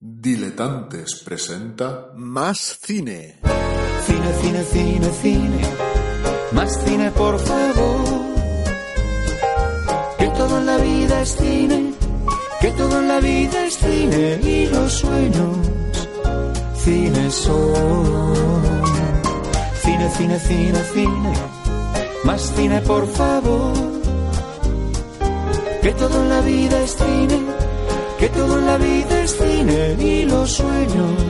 Diletantes presenta Más cine. Cine, cine, cine, cine. Más cine, por favor. Que todo en la vida es cine. Que todo en la vida es cine. Y los sueños, cine son. Cine, cine, cine, cine. Más cine, por favor. Que todo en la vida es cine. Que todo en la vida es cine. Y los sueños,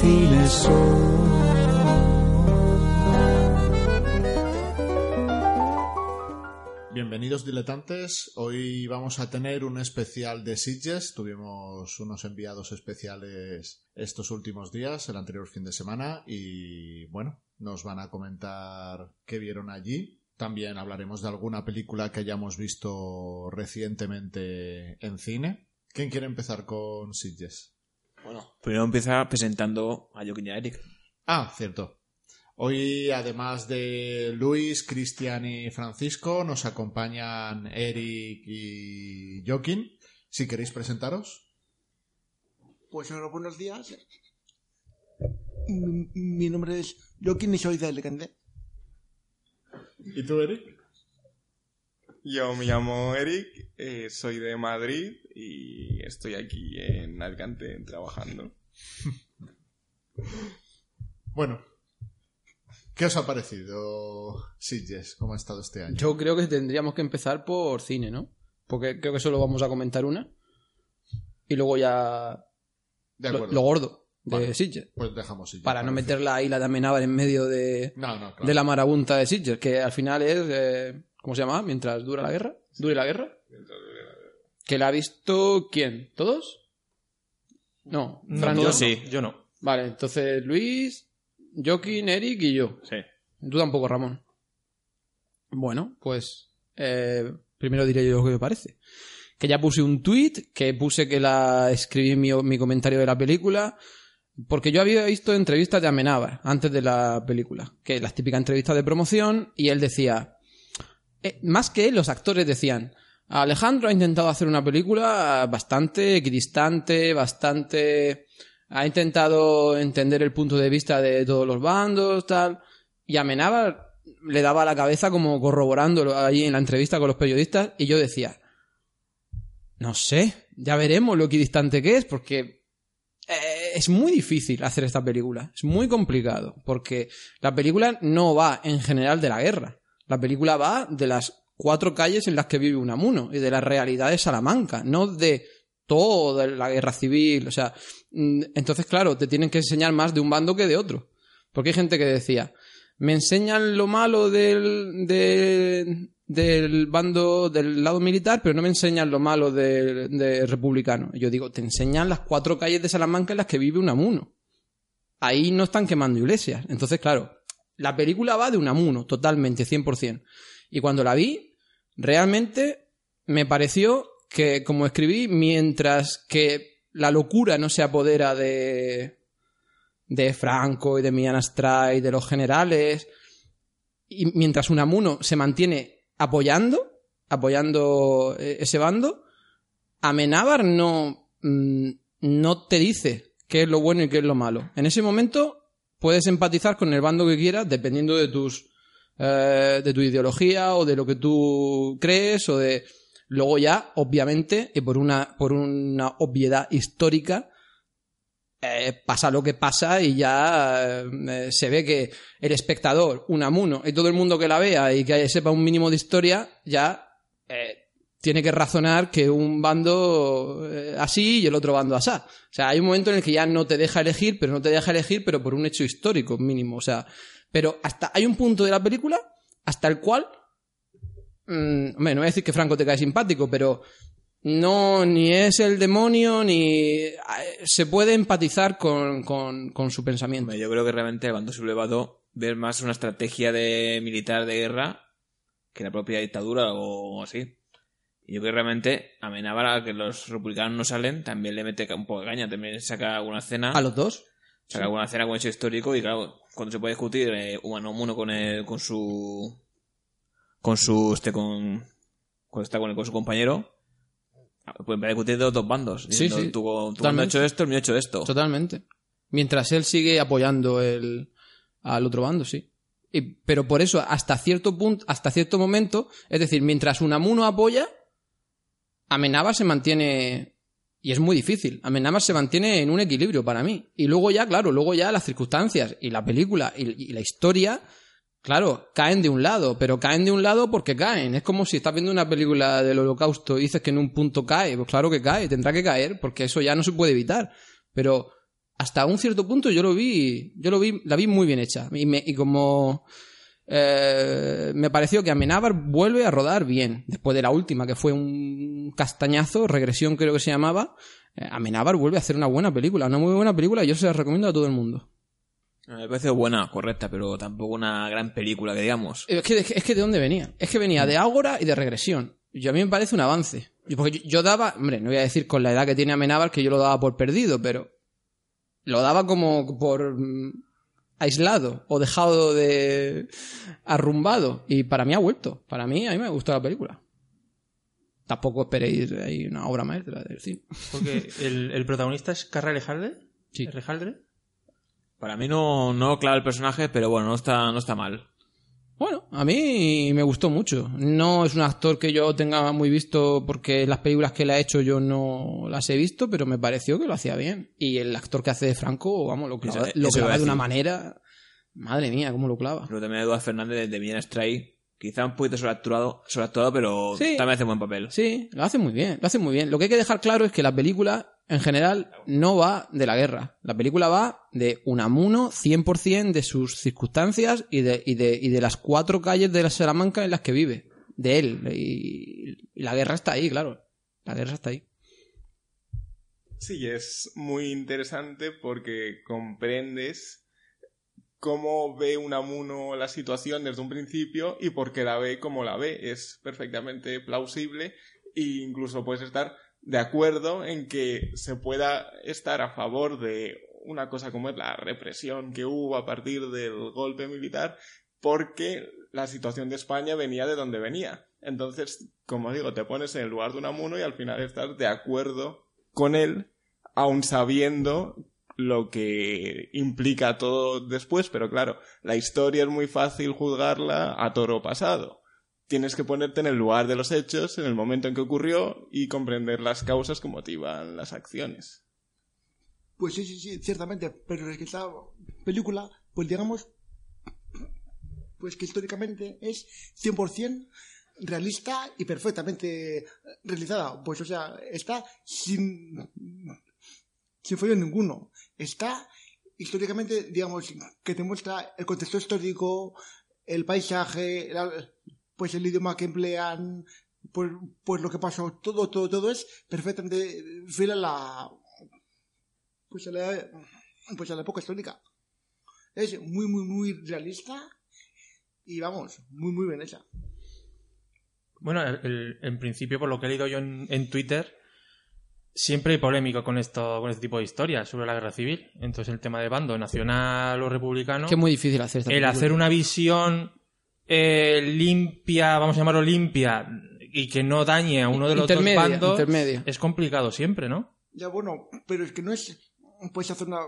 cine son. Bienvenidos diletantes, hoy vamos a tener un especial de Sitges, tuvimos unos enviados especiales estos últimos días, el anterior fin de semana, y bueno, nos van a comentar qué vieron allí. También hablaremos de alguna película que hayamos visto recientemente en cine. ¿Quién quiere empezar con Sitges? Bueno, primero empieza presentando a Joaquín y a Eric. Ah, cierto. Hoy, además de Luis, Cristian y Francisco, nos acompañan Eric y Joaquín. Si queréis presentaros. Pues hola, buenos días. Mi, mi nombre es Joaquín y soy de Alicante. ¿Y tú, Eric? Yo me llamo Eric, eh, soy de Madrid y estoy aquí en Alicante trabajando. Bueno, ¿qué os ha parecido Sitges? ¿Cómo ha estado este año? Yo creo que tendríamos que empezar por cine, ¿no? Porque creo que solo vamos a comentar una. Y luego ya. De Lo, acuerdo. lo gordo de Vale. Sitges. Pues dejamos Sitges. Para no parece. meter la isla de Amenábar en medio de, No, no, claro. de la marabunta de Sitges, que al final es. eh, ¿Cómo se llama? Mientras dura la guerra. ¿Dure la guerra? ¿Que la ha visto quién? ¿Todos? No, Fran, yo no. sí, yo no. Vale, entonces Luis, Joaquín, Eric y yo. Sí. Tú tampoco, Ramón. Bueno, pues eh, primero diré yo lo que me parece. Que ya puse un tweet, que puse que la escribí en mi, mi comentario de la película, porque yo había visto entrevistas de Amenábar antes de la película, que las típicas entrevistas de promoción, y él decía, eh, más que él, los actores decían, Alejandro ha intentado hacer una película bastante equidistante, bastante... Ha intentado entender el punto de vista de todos los bandos, tal. Y Amenábar le daba la cabeza como corroborándolo ahí en la entrevista con los periodistas y yo decía, no sé, ya veremos lo equidistante que es porque es muy difícil hacer esta película, es muy complicado porque la película no va en general de la guerra, la película va de las cuatro calles en las que vive Unamuno y de la realidad de Salamanca, no de toda la guerra civil, o sea, mm, entonces claro, te tienen que enseñar más de un bando que de otro, porque hay gente que decía, me enseñan lo malo del, de- del bando, del lado militar, pero no me enseñan lo malo de republicano. Yo digo, te enseñan las cuatro calles de Salamanca en las que vive Unamuno. Ahí no están quemando iglesias. Entonces, claro, la película va de Unamuno, totalmente, 100%. Y cuando la vi, realmente me pareció que, como escribí, mientras que la locura no se apodera de, de Franco y de Millán Astray, de los generales, y mientras Unamuno se mantiene apoyando, apoyando eh, ese bando, Amenábar no, mm, no te dice qué es lo bueno y qué es lo malo. En ese momento puedes empatizar con el bando que quieras dependiendo de tus eh, de tu ideología o de lo que tú crees o de luego ya obviamente y por una por una obviedad histórica eh, pasa lo que pasa y ya eh, se ve que el espectador, Unamuno y todo el mundo que la vea y que sepa un mínimo de historia, ya eh, tiene que razonar que un bando eh, así y el otro bando asá. O sea, hay un momento en el que ya no te deja elegir, pero no te deja elegir, pero por un hecho histórico mínimo. O sea, pero hasta hay un punto de la película hasta el cual, mm, hombre, no voy a decir que Franco te cae simpático, pero No, ni es el demonio, ni eh, se puede empatizar con, con, con su pensamiento. Yo creo que realmente el bando sublevado ver más una estrategia de militar de guerra que la propia dictadura o así. Y yo creo que realmente Amenábar a que los republicanos no salen, también le mete un poco de caña, también saca alguna escena, A los dos. saca alguna escena con hecho histórico y claro, cuando se puede discutir eh, humano uno con el, con su con su este con cuando está con, el- con su compañero pues puede discutir de los dos bandos Sí, diciendo, sí, tú, tú me has hecho esto, el mío ha hecho esto Totalmente. Mientras él sigue apoyando el, al otro bando, sí. Y, pero por eso, hasta cierto punto, hasta cierto momento, es decir, mientras Unamuno apoya, Amenábar se mantiene. Y es muy difícil. Amenábar se mantiene en un equilibrio para mí. Y luego ya, claro, luego ya las circunstancias y la película y, y la historia, claro, caen de un lado, pero caen de un lado porque caen. Es como si estás viendo una película del holocausto y dices que en un punto cae. Pues claro que cae, tendrá que caer, porque eso ya no se puede evitar. Pero hasta un cierto punto yo lo vi, yo lo vi, la vi muy bien hecha. Y, me- y como eh, me pareció que Amenábar vuelve a rodar bien. Después de la última, que fue un castañazo, regresión creo que se llamaba, eh, Amenábar vuelve a hacer una buena película, una muy buena película y yo se la recomiendo a todo el mundo. Me parece buena, correcta pero tampoco una gran película que digamos Es que, es que de dónde venía. Es que venía de Ágora y de regresión. Y a mí me parece un avance. Yo- Porque yo, yo daba, hombre, no voy a decir con la edad que tiene Amenábar que yo lo daba por perdido, pero lo daba como por mm, aislado o dejado de arrumbado. Y para mí ha vuelto. Para mí, a mí me gustó la película. Tampoco esperéis ahí una obra maestra del cine. Porque el, el protagonista es Carra Alejandre. Sí. Alejandre. Para mí no, no clava el personaje pero bueno, no está, no está mal Bueno, a mí me gustó mucho. No es un actor que yo tenga muy visto porque las películas que le ha hecho yo no las he visto, pero me pareció que lo hacía bien. Y el actor que hace de Franco, vamos, lo clava, Eso- lo clava de una manera... Madre mía, cómo lo clava. Pero también Eduardo Fernández de, de Villena Stray, quizá un poquito sobreactuado, sobreactuado pero Sí. también hace buen papel. Sí, lo hace muy bien, lo hace muy bien. Lo que hay que dejar claro es que la película, en general, no va de la guerra. La película va de Unamuno 100% de sus circunstancias y de, y, de, y de las cuatro calles de la Salamanca en las que vive. De él. Y, y la guerra está ahí, claro. La guerra está ahí. Sí, es muy interesante porque comprendes cómo ve Unamuno la situación desde un principio y por qué la ve como la ve. Es perfectamente plausible e incluso puedes estar de acuerdo en que se pueda estar a favor de una cosa como es la represión que hubo a partir del golpe militar porque la situación de España venía de donde venía. Entonces, como digo, te pones en el lugar de Unamuno y al final estás de acuerdo con él, aun sabiendo lo que implica todo después, pero claro, la historia es muy fácil juzgarla a toro pasado. Tienes que ponerte en el lugar de los hechos, en el momento en que ocurrió y comprender las causas que motivan las acciones. Pues sí, sí, sí, ciertamente. Pero es que esta película, pues digamos, pues que históricamente es 100% realista y perfectamente realizada. Pues o sea, está sin, sin fallo ninguno. Está históricamente, digamos, que te muestra el contexto histórico, el paisaje, pues el idioma que emplean, pues, pues lo que pasó, todo, todo, todo es perfectamente fiel a la, pues a la, pues a la época histórica. Es muy, muy, muy realista y vamos, muy, muy bien hecha. Bueno, en principio, por lo que he leído yo en, en Twitter, siempre hay polémica con esto, con este tipo de historias sobre la guerra civil. Entonces, el tema de bando nacional o republicano, Que es muy difícil hacer esta el película. hacer una visión eh, limpia, vamos a llamarlo limpia, y que no dañe a uno de los dos bandos, intermedia. es complicado siempre, ¿no? Ya bueno, pero es que no es, pues hacer una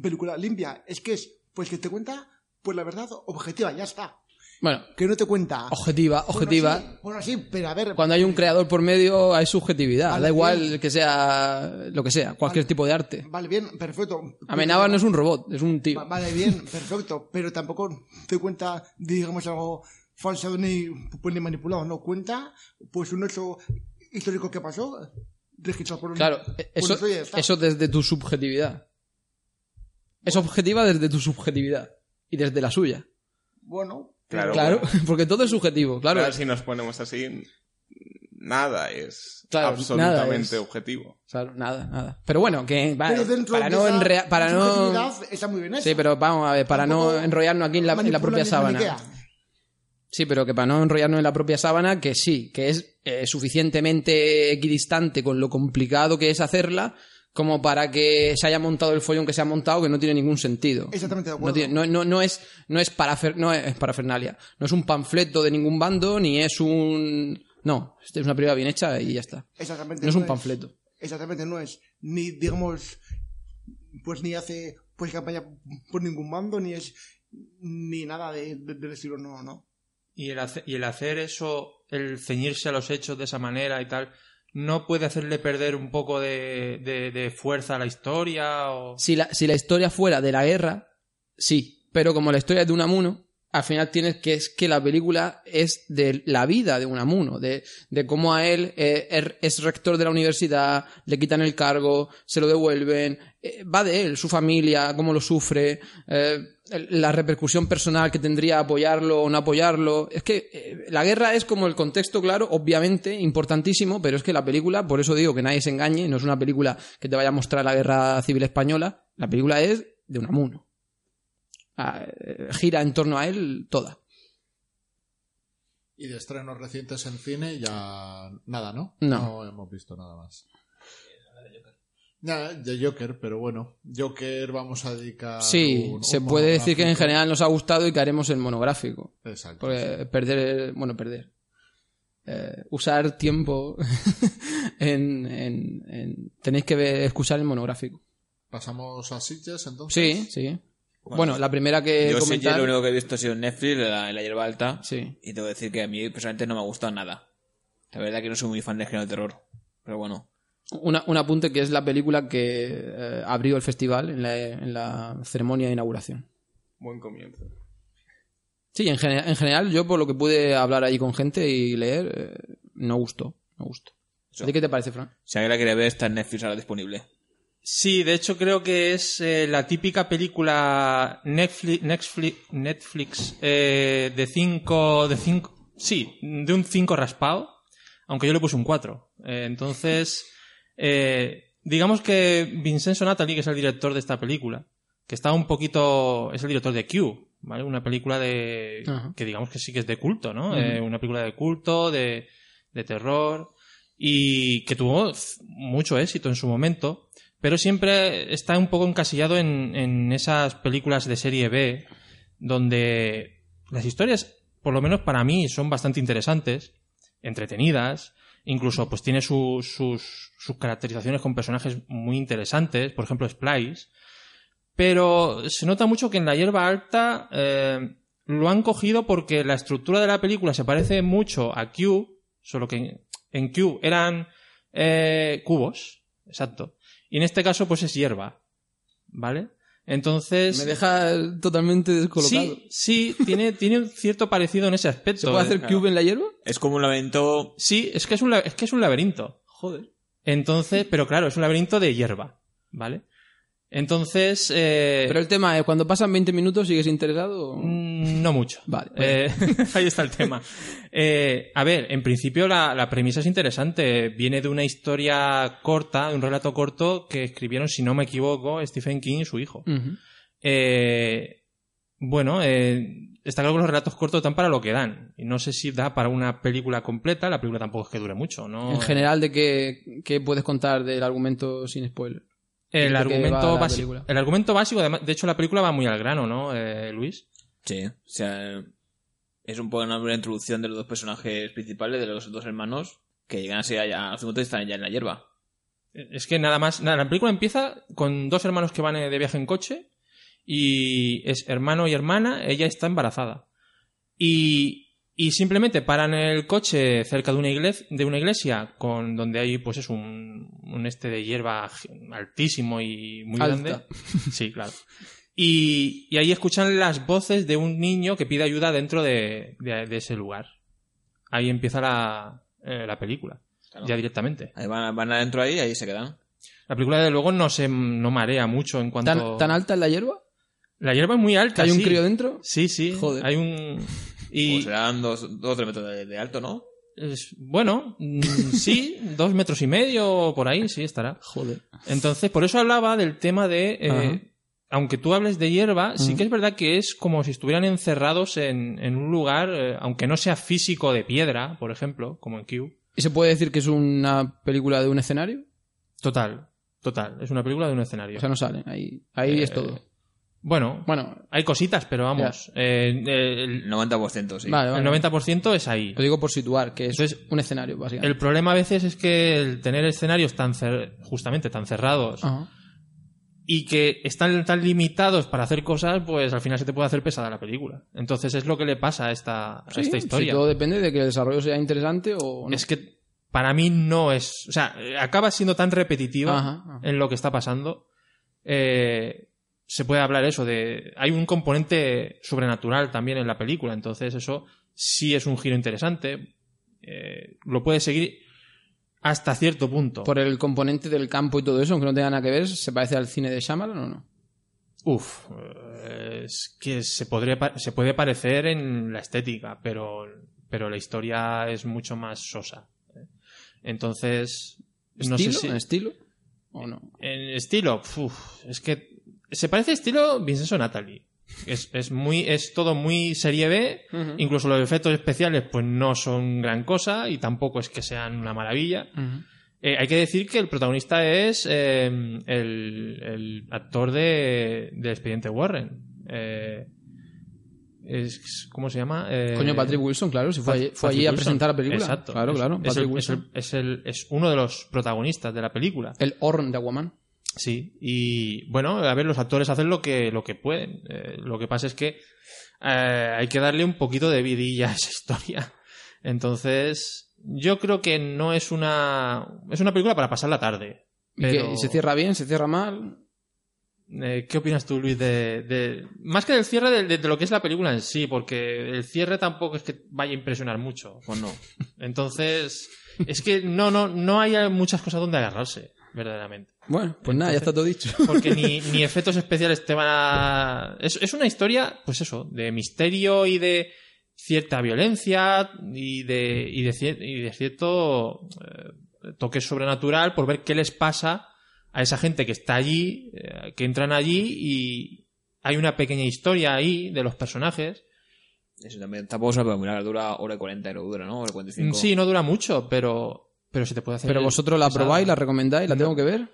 película limpia, es que es, pues que te cuenta, pues la verdad objetiva, ya está. Bueno, Que no te cuenta. objetiva, Bueno, objetiva. sí, Bueno, sí, pero a ver. Cuando hay un creador por medio hay subjetividad. Vale, da igual bien. que sea lo que sea, cualquier Vale. tipo de arte. Vale, bien, perfecto. Amenábar no es un robot, es un tío. Va- Vale, bien, perfecto. Pero tampoco te cuenta, digamos, algo falso ni, pues, ni manipulado. No cuenta, pues, un hecho histórico que pasó, registrado por un. Claro, por eso, un- ya está. eso desde tu subjetividad. Es objetiva desde tu subjetividad y desde la suya. Bueno, Claro, Claro, porque todo es subjetivo, claro. Claro, si nos ponemos así, nada es Claro, absolutamente nada es- objetivo. Claro, nada, nada. Pero bueno, que vale, Pero dentro para de no esa para no subjetividad está muy bien hecho. Sí, pero vamos a ver, para no enrollarnos aquí en la, en la propia sábana. Sí, pero que para no enrollarnos en la propia sábana, que sí, que es eh, suficientemente equidistante con lo complicado que es hacerla, como para que se haya montado el follón que se ha montado, que no tiene ningún sentido. Exactamente de No, acuerdo. tiene- no, no- no es, no, es parafer- no es parafernalia. No es un panfleto de ningún bando, ni es un... No, es una película bien hecha y ya está. Exactamente. No es un panfleto. Exactamente, no es ni, digamos, pues ni hace pues campaña por ningún mando, ni es ni nada de, de- del estilo, no, no. Y el, hace- y el hacer eso, el ceñirse a los hechos de esa manera y tal, ¿no puede hacerle perder un poco de, de- fuerza a la historia? O... Si la, si la historia fuera de la guerra, sí. Pero como la historia es de Unamuno, al final tienes que es que la película es de la vida de Unamuno, de, de cómo a él eh, er- es rector de la universidad, le quitan el cargo, se lo devuelven, eh, va de él, su familia, cómo lo sufre, eh, la repercusión personal que tendría apoyarlo o no apoyarlo. Es que la guerra es como el contexto, claro, obviamente, importantísimo, pero es que la película, por eso digo que nadie se engañe, no es una película que te vaya a mostrar la guerra civil española, la película es de Unamuno. Gira en torno a él toda. Y de estrenos recientes en cine ya nada, ¿no? No. hemos visto nada más. Ya, de Joker, pero bueno, Joker vamos a dedicar. Sí, un- se un puede decir que en general nos ha gustado y que haremos el monográfico. Exacto. Porque perder, bueno, perder. Eh, usar tiempo en, en- en- Tenéis que ver- escuchar el monográfico. Pasamos a Sitges entonces. Sí, sí. Bueno, la primera que Yo comentar... lo único que he visto ha sido en Netflix, la, en la hierba alta. Sí. Y tengo que decir que a mí personalmente no me ha gustado nada. La verdad que no soy muy fan del género de terror. Pero bueno. Una- un apunte que es la película que eh, abrió el festival en la, en la ceremonia de inauguración. Buen comienzo. Sí, en, gene- en general, yo por lo que pude hablar ahí con gente y leer, eh, no gustó, no gustó. ¿A ti qué te parece, Fran? Si alguien la quiere ver, está en Netflix ahora disponible. Sí, de hecho creo que es eh, la típica película Netflix, Netflix, Netflix eh, de 5, de cinco, sí, de un 5 raspado, aunque yo le puse un 4. Eh, entonces, eh, digamos que Vincenzo Natali, que es el director de esta película, que está un poquito, es el director de Q, ¿vale? Una película de, Ajá. que digamos que sí que es de culto, ¿no? Eh, una película de culto, de, de terror, y que tuvo mucho éxito en su momento, pero siempre está un poco encasillado en, en esas películas de serie B, donde las historias, por lo menos para mí, son bastante interesantes, entretenidas, incluso pues tiene sus, sus, caracterizaciones con personajes muy interesantes, por ejemplo Splice, pero se nota mucho que en la hierba alta eh, lo han cogido porque la estructura de la película se parece mucho a Q, solo que en, en Q eran eh, cubos, exacto. Y en este caso, pues es hierba, ¿vale? Entonces... Me deja totalmente descolocado. Sí, sí, tiene, tiene un cierto parecido en ese aspecto. ¿Se puede hacer Claro. cube en la hierba? Es como un laberinto. Sí, es que es un, es que es un laberinto. Joder. Entonces, pero claro, es un laberinto de hierba, ¿vale? Entonces, eh, Pero el tema es, cuando pasan 20 minutos, ¿sigues interesado? o- mm, no mucho. Vale. Eh, ahí está el tema. Eh, a ver, en principio la, la premisa es interesante. Viene de una historia corta, de un relato corto que escribieron, si no me equivoco, Stephen King y su hijo. Eh, bueno, eh, está claro que los relatos cortos dan para lo que dan. Y no sé si da para una película completa. La película tampoco es que dure mucho, ¿no? En general, ¿de qué, qué puedes contar del argumento sin spoiler? El ¿de qué va argumento, la básico, el argumento básico, además, de hecho, la película va muy al grano, ¿no, eh, Luis? Sí. O sea, es un poco una breve introducción de los dos personajes principales, de los dos hermanos, que llegan a ser ya, a y están ya en la hierba. Es que nada más, nada, la película empieza con dos hermanos que van eh, de viaje en coche y es hermano y hermana, ella está embarazada. Y, y simplemente paran el coche cerca de una iglesia, de una iglesia con donde hay pues es un, un este de hierba altísimo y muy Alta. grande. Sí, claro. Y, y ahí escuchan las voces de un niño que pide ayuda dentro de, de- de ese lugar. Ahí empieza la, eh, la película. Claro. Ya directamente. Ahí van, van adentro ahí y ahí se quedan. La película, de luego, no se no marea mucho en cuanto... ¿Tan, tan alta es la hierba? La hierba es muy alta, ¿Que hay un crío dentro? Sí, sí. Joder. Hay un... Y... Y... serán dos, dos o tres metros de, de alto, ¿no? Es- bueno, mm, sí, dos metros y medio por ahí, sí estará. Joder. Entonces, por eso hablaba del tema de. eh, aunque tú hables de hierba, sí que es verdad que es como si estuvieran encerrados en, en un lugar, eh, aunque no sea físico de piedra, por ejemplo, como en Q. ¿Y se puede decir que es una película de un escenario? Total, total. Es una película de un escenario. O sea, no salen. Ahí, ahí Eh, es todo. Bueno, Bueno, hay cositas, pero vamos. eh, eh, el, El 90%, sí. vale, el vale. 90% es ahí. Lo digo por situar, que es Entonces, un escenario, básicamente. El problema a veces es que el tener escenarios tan cer- justamente tan cerrados Ajá. y que están tan limitados para hacer cosas, pues al final se te puede hacer pesada la película. Entonces es lo que le pasa a esta, a esta historia. todo depende de que el desarrollo sea interesante o no. Es que para mí no es. O sea, acaba siendo tan repetitiva ajá. en lo que está pasando. eh, se puede hablar eso de. Hay un componente sobrenatural también en la película, entonces eso sí es un giro interesante. eh, lo puedes seguir hasta cierto punto. Por el componente del campo y todo eso, aunque no tenga nada que ver, ¿se parece al cine de Shyamalan o no? Uf, eh, es que se, podría, se puede parecer en la estética, pero, pero la historia es mucho más sosa. ¿eh? Entonces, no sé ¿Estilo? si... ¿En estilo? ¿O no? En estilo, uf, es que se parece estilo Vincenzo Natalie. Es, es muy, es todo muy serie B. Incluso los efectos especiales, pues no son gran cosa y tampoco es que sean una maravilla. Eh, hay que decir que el protagonista es eh, el, el actor de, de Expediente Warren. Eh, es, ¿Cómo se llama? Eh, Coño, Patrick Wilson, claro, si fue, allí, fue allí a presentar la película. Exacto. Claro, Es- claro, Es, Patrick el- es Wilson. el- es uno de los protagonistas de la película. El Orn de Aquaman. Sí, y bueno, a ver, los actores hacen lo que, lo que pueden. Eh, lo que pasa es que eh, hay que darle un poquito de vidilla a esa historia. Entonces, yo creo que no es una. Es una película para pasar la tarde. Pero- ¿Y se cierra bien? ¿Se cierra mal? Eh, ¿Qué opinas tú, Luis, de, de- Más que del cierre de, de- de lo que es la película en sí, porque el cierre tampoco es que vaya a impresionar mucho. Pues no. Entonces, es que no, no, no hay muchas cosas donde agarrarse, verdaderamente. Bueno, pues nada, ya está todo dicho. Porque ni, ni efectos especiales te van a... Es, es una historia, pues eso, de misterio y de cierta violencia y de, y de, cier- y de cierto eh, toque sobrenatural por ver qué les pasa a esa gente que está allí, eh, que entran allí y hay una pequeña historia ahí de los personajes. Eso también. Tampoco es una película muy larga. Dura hora y 40 creo que dura, ¿no? Hora y 45. Sí, no dura mucho, pero, pero se te puede hacer... Pero vosotros la pesada. probáis, la recomendáis, la tengo que ver.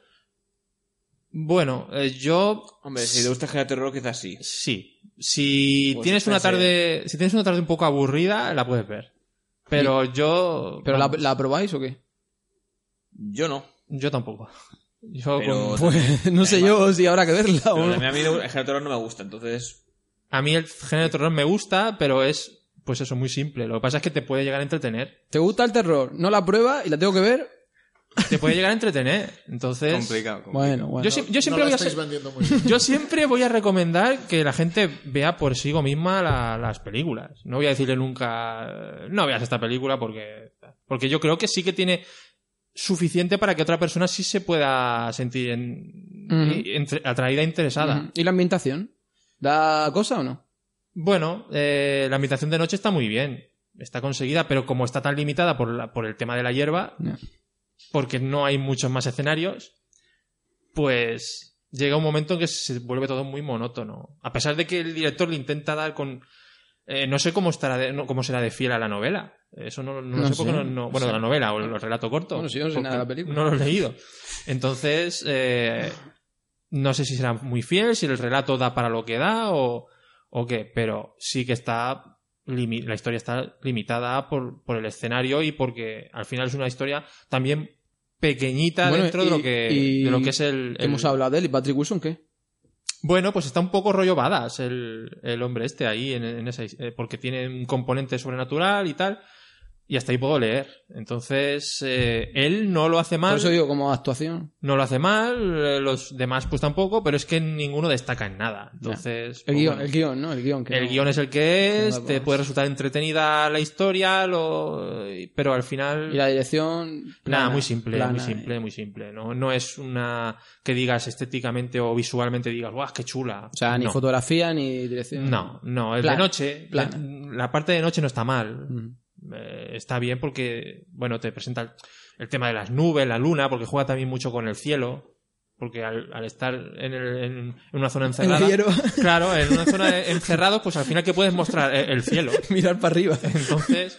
Bueno, eh, yo Hombre, si te gusta el género de terror, quizás sí. Sí. Si Pues tienes una esta tarde, si tienes una tarde un poco aburrida, la puedes ver. Pero yo, ¿Pero la, vamos, la probáis o qué? Yo no. yo tampoco. Yo Pero- con- Pues no sé yo si habrá que verla o Pero no. a mí a mí el género de terror no me gusta, entonces... a mí el género de terror me gusta, pero es, pues eso, muy simple. Lo que pasa es que te puede llegar a entretener. ¿Te gusta el terror? ¿No la prueba y la tengo que ver? Te puede llegar a entretener. Entonces, Complicado, complicado. Bueno, bueno. yo, siempre voy a estáis ser- vendiendo muy bien. Yo siempre voy a recomendar que la gente vea por sí misma la- las películas. No voy a decirle nunca, no veas esta película porque, porque yo creo que sí que tiene suficiente para que otra persona sí se pueda sentir en- entre- atraída e interesada. ¿Y la ambientación? ¿Da cosa o no? Bueno, eh, la ambientación de noche está muy bien. Está conseguida, pero como está tan limitada por, la- por el tema de la hierba. Porque no hay muchos más escenarios, pues llega un momento en que se vuelve todo muy monótono. A pesar de que el director le intenta dar con... eh, no sé cómo, estará de- no- cómo será de fiel a la novela. Eso no, no sé porque sé, no bueno, sé. de la novela o el relato corto. Bueno, sí, yo no sé porque nada de la película. No lo he leído. Entonces, eh, no sé si será muy fiel, si el relato da para lo que da o, o qué, pero sí que está la historia está limitada por, por el escenario y porque al final es una historia también pequeñita Bueno, dentro de, lo que, y- de lo que es el, ¿Qué el- hemos hablado de él? ¿Y Patrick Wilson qué? Bueno, pues está un poco rollo badas el, el hombre este ahí, en, en esa, eh, porque tiene un componente sobrenatural y tal, y hasta ahí puedo leer. Entonces, eh, él no lo hace mal. Por eso digo, como actuación. No lo hace mal, eh, los demás pues tampoco, pero es que ninguno destaca en nada. Entonces, El pues, guion, bueno, el guion, ¿no? El guion. que el no- guion es el que es, no te puede resultar entretenida la historia, lo... pero al final... Y la dirección... Nada, muy simple, plana, muy simple, muy simple. No, no es una que digas estéticamente o visualmente digas, ¡guau, qué chula! O sea, ni no. fotografía ni dirección. No, no, Plana, de noche, la parte de noche no está mal. Mm. Eh, está bien porque, bueno, te presenta el, el tema de las nubes, la luna, porque juega también mucho con el cielo. Porque al, al estar en, el- en- en una zona encerrada. Claro, en una zona encerrado, pues al final que puedes mostrar el, el cielo. Mirar para arriba. Entonces,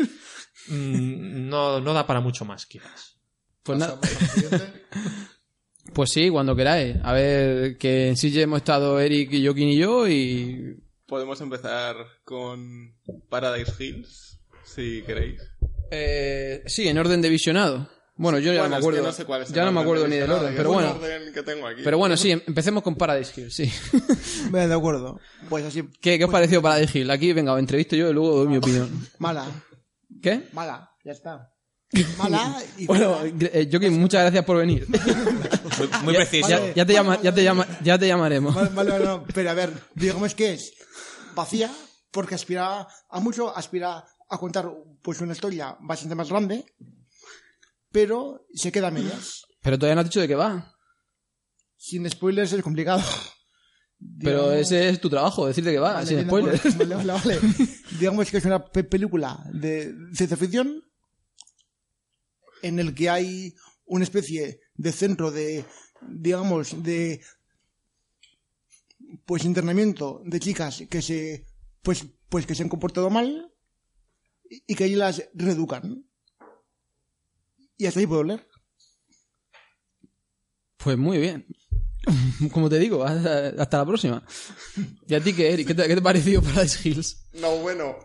mm, no, no da para mucho más, quizás. Pues nada. Pues sí, cuando queráis. A ver, que en sí ya hemos estado Eric y Joaquín y yo y... Podemos empezar con Paradise Hills, si queréis. Eh, sí, en orden de visionado. Bueno, yo ya Bueno, no me es que acuerdo. no sé cuál es el ya no me orden acuerdo de ni del orden, que pero es bueno. orden que tengo aquí. Pero bueno, sí, em- empecemos con Paradise Hill, sí. Venga, de acuerdo. Pues así, ¿Qué, qué os pareció Paradise Hill? Aquí, venga, os entrevisto yo y luego doy mi opinión. mala, ¿Qué? mala, ya está. Mala y Bueno, fea. eh, Joaquín, muchas gracias por venir. Muy, muy preciso. ya, ya te llama- ya, te llama- ya te llamaremos. Vale, vale, vale, no, pero a ver, digamos que es vacía porque aspira a mucho, aspira a contar pues una historia bastante más grande, pero se queda a medias. Pero todavía no has dicho de qué va. Sin spoilers es complicado. Pero Digamos- ese es tu trabajo, decir de qué va, Vale, sin spoilers. acuerdo. Vale, vale, vale. Digamos que es una pe- película de ciencia ficción en el que hay una especie de centro de, digamos, de pues internamiento de chicas que se pues pues que se han comportado mal y que ahí las reeducan. Y hasta ahí puedo leer. Pues muy bien. Como te digo, hasta, hasta la próxima. ¿Y a ti qué, Eric? ¿Qué te, qué te ha parecido Paradise Hills? No, bueno,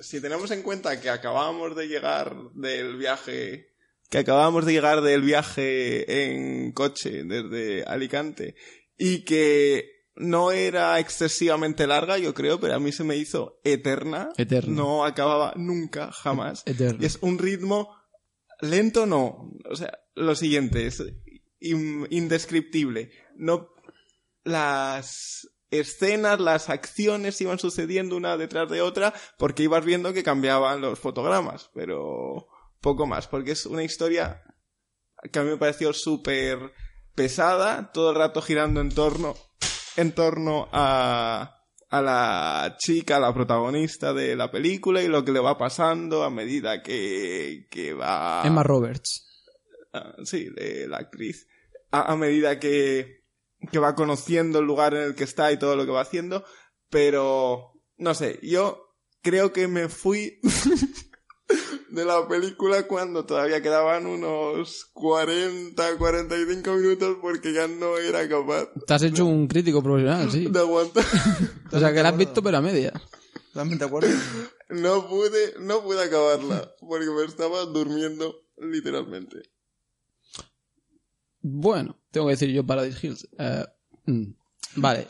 si tenemos en cuenta que acabábamos de llegar del viaje, que acabábamos de llegar del viaje en coche desde Alicante y que no era excesivamente larga, yo creo, pero a mí se me hizo eterna. Eterna. No acababa nunca, jamás. Eterno. Y es un ritmo lento, no. O sea, lo siguiente, es in- indescriptible. No, las escenas, las acciones iban sucediendo una detrás de otra porque ibas viendo que cambiaban los fotogramas, pero poco más, porque es una historia que a mí me pareció súper pesada, todo el rato girando en torno, en torno a, a la chica, a la protagonista de la película y lo que le va pasando a medida que, que va... Emma Roberts. Ah, sí, de la actriz, a, a medida que, que va conociendo el lugar en el que está y todo lo que va haciendo, pero no sé, yo creo que me fui de la película cuando todavía quedaban unos 40, 45 minutos porque ya no era capaz Te has hecho un crítico profesional, sí. de aguantar. O sea, que la has visto pero a media. Totalmente acuerdo. No pude, no pude acabarla porque me estaba durmiendo literalmente. Bueno, tengo que decir yo Paradise Hills. Eh, mm, vale.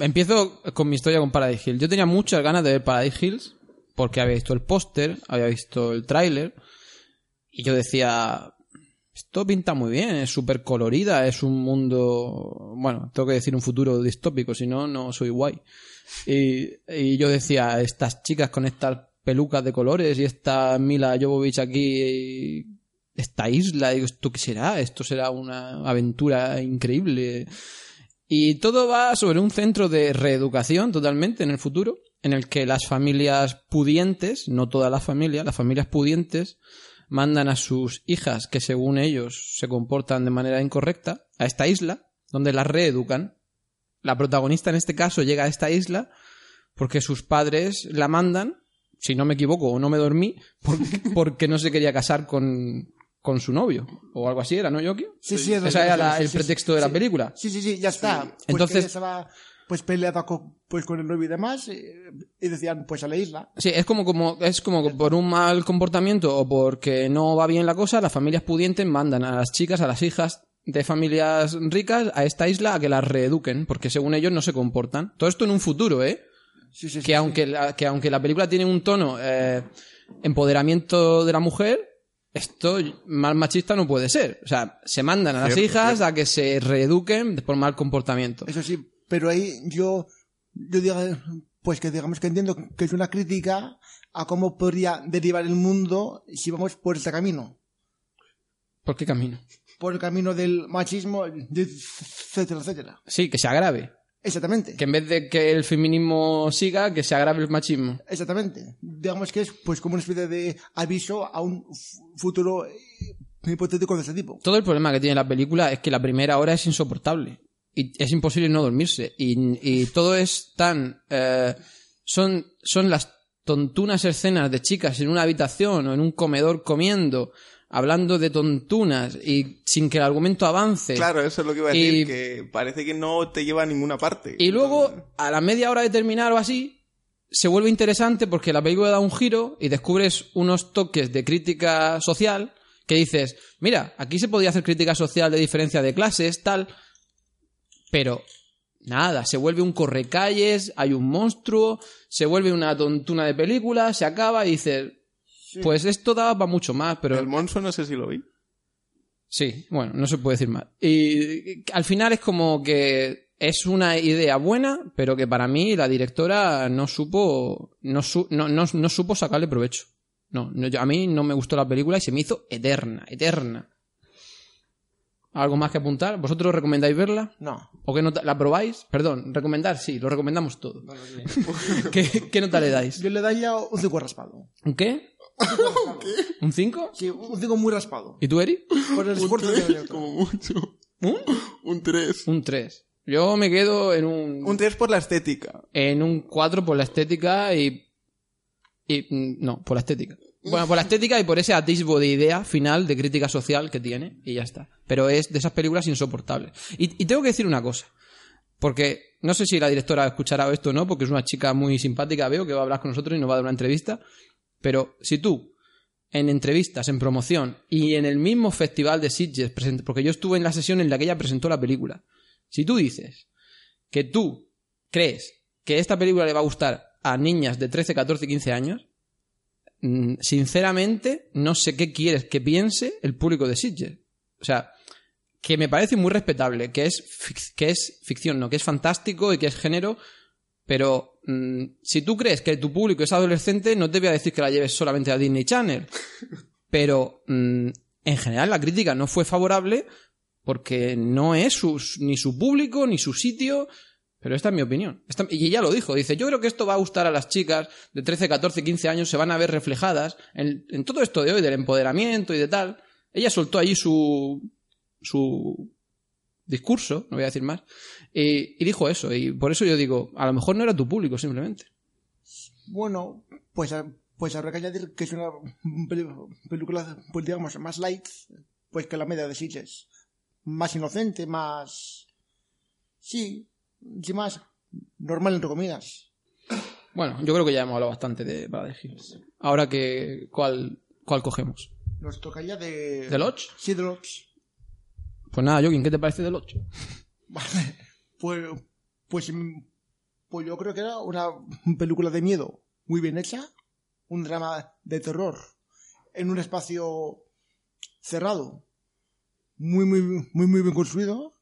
Empiezo con mi historia con Paradise Hills. Yo tenía muchas ganas de ver Paradise Hills porque había visto el póster, había visto el tráiler y yo decía, esto pinta muy bien, es súper colorida, es un mundo, bueno, tengo que decir un futuro distópico, si no, no soy guay. Y, yo decía, estas chicas con estas pelucas de colores y esta Mila Jovovich aquí esta isla, digo, ¿esto qué será? Esto será una aventura increíble. Y todo va sobre un centro de reeducación totalmente en el futuro, en el que las familias pudientes, no todas las familias, las familias pudientes, mandan a sus hijas que según ellos se comportan de manera incorrecta a esta isla, donde las reeducan. La protagonista en este caso llega a esta isla porque sus padres la mandan, si no me equivoco o no me dormí, porque, porque no se quería casar con, con su novio. O algo así era, ¿no, Yoki? Sí, sí, es lo Ese era sí, la- sí, el sí, pretexto sí, de la sí. película. Sí, sí, sí, ya está. Pues Entonces- estaba pues peleada con, pues, con el novio y demás eh, y decían pues a la isla. Sí, es como, como, es como que por un mal comportamiento o porque no va bien la cosa, las familias pudientes mandan a las chicas, a las hijas de familias ricas a esta isla a que las reeduquen, porque según ellos no se comportan. Todo esto en un futuro, ¿eh? Sí, sí, sí, que, aunque la, que aunque la película tiene un tono eh, empoderamiento de la mujer, esto más machista no puede ser. O sea, se mandan a las Cierto, hijas a que se reeduquen por mal comportamiento. Eso sí, pero ahí yo, yo digo, pues que digamos que entiendo que es una crítica a cómo podría derivar el mundo si vamos por este camino. ¿Por qué camino? Por el camino del machismo, etcétera, etcétera. Sí, que se agrave. Exactamente. Que en vez de que el feminismo siga, que se agrave el machismo. Exactamente. Digamos que es pues como una especie de aviso a un futuro eh, hipotético de ese tipo. Todo el problema que tiene la película es que la primera hora es insoportable. Y es imposible no dormirse. Y, y todo es tan... eh, son, son las tontunas escenas de chicas en una habitación o en un comedor comiendo, hablando de tontunas y sin que el argumento avance. Claro, eso es lo que iba a Y- decir, que parece que no te lleva a ninguna parte. Y luego, a la media hora de terminar o así, se vuelve interesante porque la película da un giro y descubres unos toques de crítica social que dices, mira, aquí se podía hacer crítica social de diferencia de clases, tal, pero nada, se vuelve un correcalles, hay un monstruo, se vuelve una tontuna de película, se acaba y dices, pues esto daba para mucho más, pero... El monstruo no sé si lo vi. Sí, bueno, no se puede decir más. Y al final es como que es una idea buena, pero que para mí la directora no supo, no, su- no, no, no supo sacarle provecho. No, no, a mí no me gustó la película y se me hizo eterna, eterna. ¿Algo más que apuntar? ¿Vosotros recomendáis verla? No. ¿O qué nota? ¿La probáis? Perdón, recomendar, sí, lo recomendamos todo. ¿Qué, qué nota le dais? Yo le daría un 5 raspado. ¿Un qué? ¿Un 5? Sí, un 5 muy raspado. ¿Y tú, Eri? Por el Un esfuerzo que 3, como mucho. ¿Un? Un 3. Un 3. Yo me quedo en un... Un 3 por la estética. en un 4 por la estética y, y mm, no, por la estética. Bueno, por la estética y por ese atisbo de idea final de crítica social que tiene y ya está. Pero es de esas películas insoportables. Y, y tengo que decir una cosa, porque no sé si la directora escuchará esto o no, porque es una chica muy simpática, veo que va a hablar con nosotros y nos va a dar una entrevista, pero si tú en entrevistas, en promoción y en el mismo festival de Sitges, porque yo estuve en la sesión en la que ella presentó la película, si tú dices que tú crees que esta película le va a gustar a niñas de 13, 14, 15 años, sinceramente no sé qué quieres que piense el público de Sitges. O sea, que me parece muy respetable, que es, fic- que es ficción, no, que es fantástico y que es género, pero mm, si tú crees que tu público es adolescente, no te voy a decir que la lleves solamente a Disney Channel. Pero mm, en general la crítica no fue favorable porque no es su- ni su público ni su sitio. Pero esta es mi opinión. Y ella lo dijo. Dice, yo creo que esto va a gustar a las chicas de 13, 14, 15 años. Se van a ver reflejadas en, todo esto de hoy, del empoderamiento y de tal. Ella soltó allí su, su discurso, no voy a decir más, y, dijo eso. Y por eso yo digo, a lo mejor no era tu público simplemente. Bueno, pues, a- pues habrá que añadir que es una película, pues digamos, más light, pues que la media de Sitges. Más inocente, más... Sí, normal entre comillas. Bueno, yo creo que ya hemos hablado bastante de Paradise Hills. Ahora que, ¿cuál, cuál cogemos? Nos tocaría de... ¿The Lodge? Sí, de Lodge. Pues nada, Joaquín, ¿qué te parece The Lodge? Vale, pues, pues, pues yo creo que era una película de miedo muy bien hecha, un drama de terror en un espacio cerrado, muy, muy, muy, muy bien construido,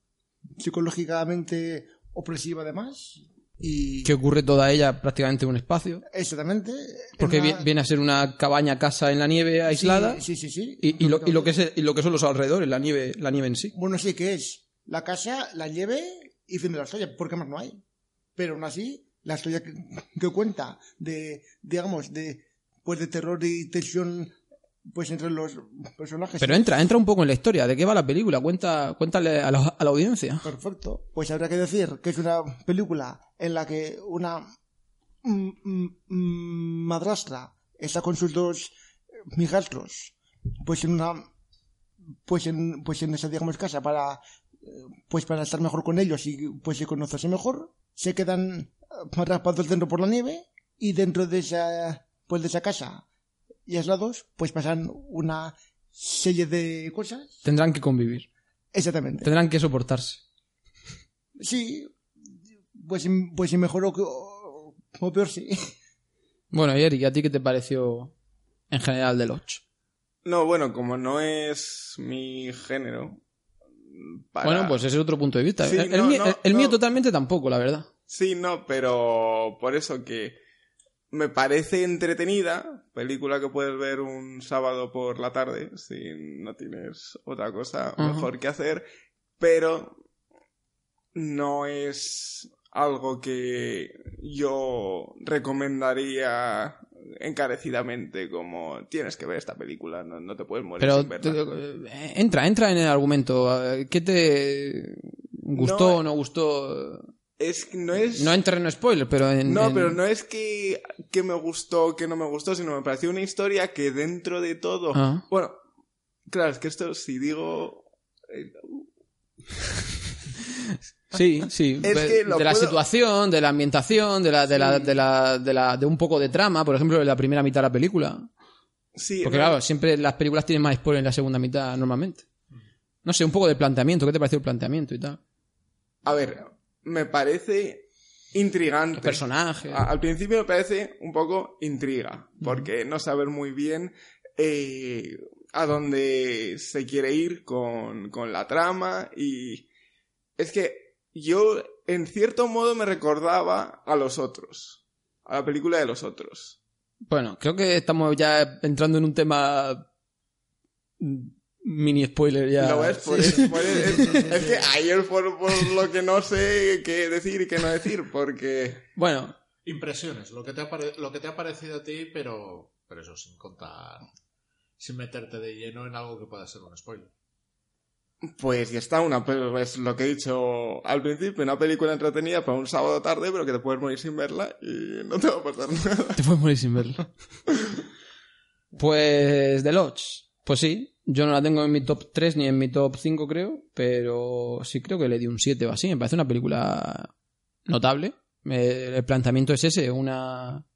psicológicamente opresiva además, y Que ocurre toda ella prácticamente en un espacio. exactamente. Porque una- viene a ser una cabaña casa en la nieve aislada. Sí, sí, sí. sí. Y, y lo, y lo que es, y lo que son los alrededores, la nieve, la nieve en sí. Bueno, sí, que es la casa, la nieve y fin de la historia, porque más no hay. Pero aún así, la historia que, que cuenta de, digamos, de, pues de terror y tensión, pues entre los personajes. Pero entra, entra un poco en la historia. ¿De qué va la película? Cuenta, cuéntale a la, a la audiencia. Perfecto. Pues habrá que decir que es una película en la que una madrastra está con sus dos hijastros, pues en una, pues en, pues en esa, digamos, casa para, eh, pues para estar mejor con ellos y pues y conocerse mejor. Se quedan eh, atrapados dentro por la nieve y dentro de esa, pues de esa casa y aislados, pues pasan una serie de cosas. Tendrán que convivir. Exactamente. Tendrán que soportarse. Sí, pues, pues si mejor o, o- o peor sí. Bueno, y Eric, ¿a ti qué te pareció en general The Lodge? No, bueno, como no es mi género. para- Bueno, pues ese es otro punto de vista. Sí, el no, mío, no, el- el mío no. totalmente tampoco, la verdad. Sí, no, pero por eso que me parece entretenida, película que puedes ver un sábado por la tarde si no tienes otra cosa mejor que hacer, pero no es algo que yo recomendaría encarecidamente como tienes que ver esta película, no, no te puedes morir Pero sin verla. te- eh, entra, entra en el argumento. Eh, ¿Qué te gustó No, o no gustó? Es no es... No en terreno spoiler, pero en... No, en- pero no es que, que me gustó, que no me gustó, sino me pareció una historia que dentro de todo... Ah. Bueno, claro, es que esto si digo... eh, Sí, sí. Es de que lo de la situación, de la ambientación, de la, de la, de la, de la, de un poco de trama, por ejemplo, en la primera mitad de la película. Sí, Porque claro, siempre las películas tienen más spoiler en la segunda mitad normalmente. No sé, un poco del planteamiento. ¿Qué te pareció el planteamiento y tal? A ver, me parece intrigante. Los personajes. A- Al principio me parece un poco intriga, porque no saber muy bien eh, a dónde se quiere ir con, con la trama y es que yo en cierto modo me recordaba a los otros, a la película de los otros. Bueno, creo que estamos ya entrando en un tema mm, mini spoiler ya. ¿Lo ves? Por Sí. eso- por eso- es, es que ayer por, por lo que no sé qué decir y qué no decir, porque... Bueno, Impresiones, lo que te ha, pare- lo que te ha parecido a ti, pero, pero eso sin contar, sin meterte de lleno en algo que pueda ser un spoiler. Pues ya está, una, es lo que he dicho al principio, una película entretenida para un sábado tarde, pero que te puedes morir sin verla y no te va a pasar nada. te puedes morir sin verlo. pues The Lodge. Pues sí, yo no la tengo en mi top 3 ni en mi top 5 creo, pero sí creo que le di un 7 o así. Me parece una película notable. Eh, el planteamiento es ese, una...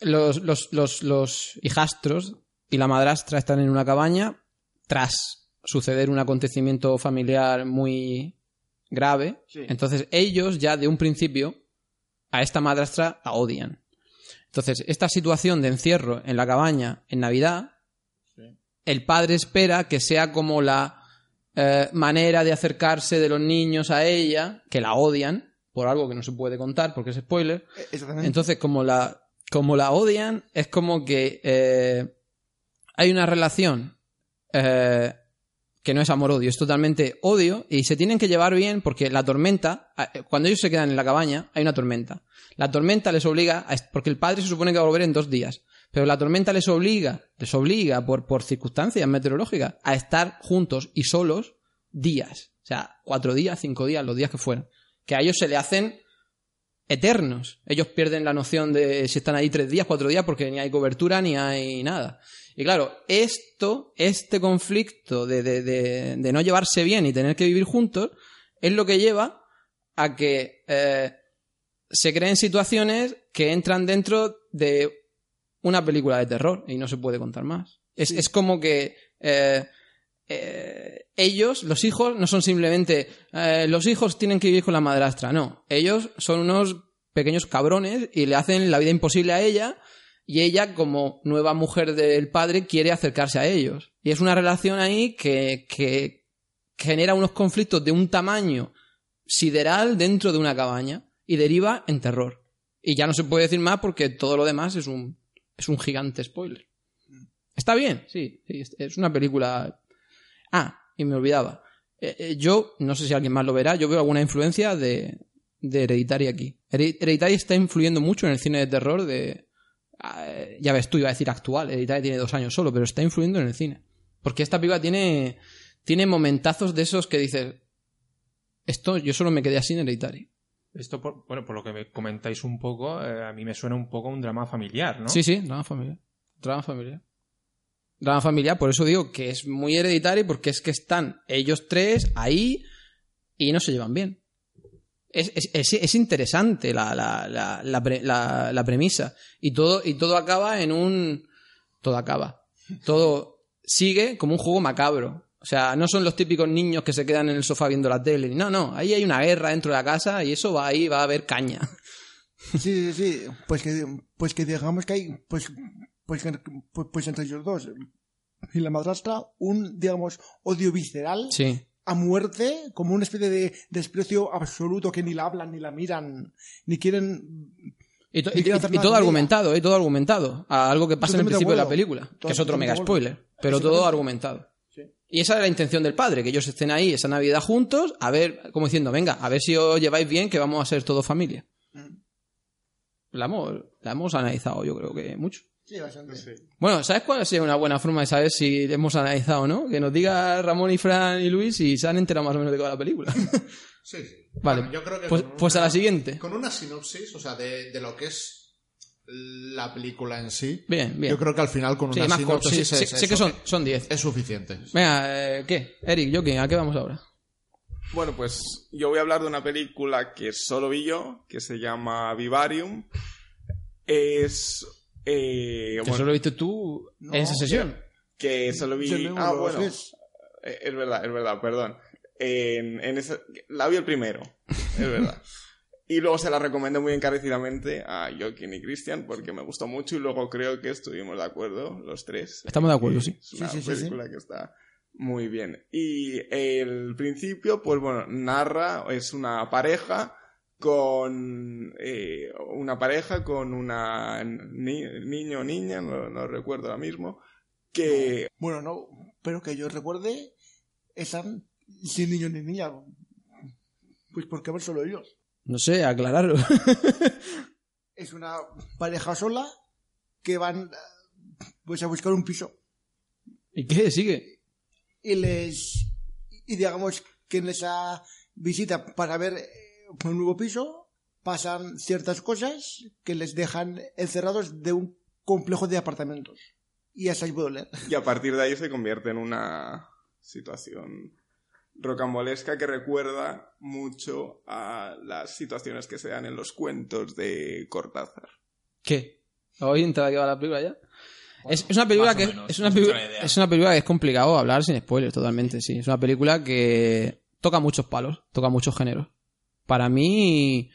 Los, los, los, los hijastros y la madrastra están en una cabaña tras suceder un acontecimiento familiar muy grave. Sí. Entonces ellos ya de un principio a esta madrastra la odian. Entonces, esta situación de encierro en la cabaña en Navidad, el padre espera que sea como la eh, manera de acercarse de los niños a ella, que la odian, por algo que no se puede contar porque es spoiler. Exactamente. Entonces, como la, como la odian, es como que eh, hay una relación eh, que no es amor-odio, es totalmente odio y se tienen que llevar bien porque la tormenta, eh, cuando ellos se quedan en la cabaña, hay una tormenta. La tormenta les obliga, a, porque el padre se supone que va a volver en dos días, pero la tormenta les obliga, les obliga por, por circunstancias meteorológicas a estar juntos y solos días. O sea, cuatro días, cinco días, los días que fueran. Que a ellos se le hacen eternos. Ellos pierden la noción de si están ahí tres días, cuatro días, porque ni hay cobertura ni hay nada. Y claro, esto, este conflicto de, de, de, de no llevarse bien y tener que vivir juntos, es lo que lleva a que eh, se creen situaciones que entran dentro de una película de terror y no se puede contar más. Es, es como que eh, eh, ellos, los hijos, no son simplemente eh, los hijos tienen que vivir con la madrastra, no. Ellos son unos pequeños cabrones y le hacen la vida imposible a ella y ella, como nueva mujer del padre, quiere acercarse a ellos. Y es una relación ahí que, que genera unos conflictos de un tamaño sideral dentro de una cabaña y deriva en terror. Y ya no se puede decir más porque todo lo demás es un, es un gigante spoiler. Está bien, sí, es- una película. Ah, y me olvidaba. Eh, eh, yo, no sé si alguien más lo verá, yo veo alguna influencia de, de Hereditary aquí. Hered- Hereditary está influyendo mucho en el cine de terror de. ah, ya ves tú, iba a decir actual. Hereditary tiene dos años solo, pero está influyendo en el cine. Porque esta película tiene, tiene momentazos de esos que dices. Esto, yo solo me quedé así en Hereditary. Esto, por, bueno, por lo que me comentáis un poco, eh, a mí me suena un poco un drama familiar, ¿no? Sí, sí, drama familiar. Drama familiar. Drama familiar, por eso digo que es muy hereditario, porque es que están ellos tres ahí y no se llevan bien. Es, es- es- es interesante la, la, la- la premisa. Y todo, y todo acaba en un. Todo acaba. Todo sigue como un juego macabro. O sea, no son los típicos niños que se quedan en el sofá viendo la tele. No, no. Ahí hay una guerra dentro de la casa y eso va ahí, va a haber caña. Sí, sí, sí. Pues que, pues que digamos que hay, pues, pues, pues, pues entre ellos dos y la madrastra, un, digamos, odio visceral Sí. a muerte, como una especie de desprecio absoluto que ni la hablan, ni la miran, ni quieren... Y, to- y- y- y todo argumentado, ¿eh? todo argumentado. A algo que pasa en el de principio de la película, que es otro mega spoiler. Pero todo argumentado. Sí. Y esa era la intención del padre, que ellos estén ahí esa Navidad juntos, a ver, como diciendo, venga, a ver si os lleváis bien, que vamos a ser todos familia. La hemos, la hemos analizado, yo creo que mucho. Sí, bastante. Bueno, ¿sabes cuál sería una buena forma de saber si hemos analizado o no? Que nos diga Ramón y Fran y Luis si se han enterado más o menos de toda la película. Sí, sí. Vale, Bueno, yo creo que pues- con pues a la siguiente. Con una sinopsis, o sea, de, de lo que es la película en sí. Bien, bien. Yo creo que al final con Sí, una más corto, sí, sí, sé que son, son 10. es suficiente. Venga, eh, ¿qué? Eric, Joaquín, ¿a qué vamos ahora? Bueno, pues yo voy a hablar de una película que solo vi yo, que se llama Vivarium. Es... eh, Que solo viste tú No, en esa sesión. que solo vi... Ah, bueno. Eh, Es verdad, es verdad, perdón. En, en esa- la vi el primero, es verdad. Y luego se la recomendé muy encarecidamente a Joaquín y Cristian porque me gustó mucho y luego creo que estuvimos de acuerdo los tres. Estamos de acuerdo, sí. Es una Sí, sí, sí, sí. película que está muy bien. Y el principio, pues bueno, narra, es una pareja con eh, una pareja con una ni- niño o niña, no, no recuerdo ahora mismo, que Bueno, no, pero que yo recuerde, están sin niños ni niña. Pues porque van solo ellos. No sé, aclararlo. Es una pareja sola que van pues a buscar un piso. ¿Y qué? Sigue. Y les. Y digamos que en esa visita para ver eh, un nuevo piso pasan ciertas cosas que les dejan encerrados de un complejo de apartamentos. Y hasta ahí puedo leer. Y a partir de ahí se convierte en una situación rocambolesca que recuerda mucho a las situaciones que se dan en los cuentos de Cortázar. ¿Qué? ¿Hoy entra que va la película ya? es, es una película que menos, es una, es una película que es complicado hablar sin spoilers totalmente, sí. Es una película que toca muchos palos, toca muchos géneros. Para mí,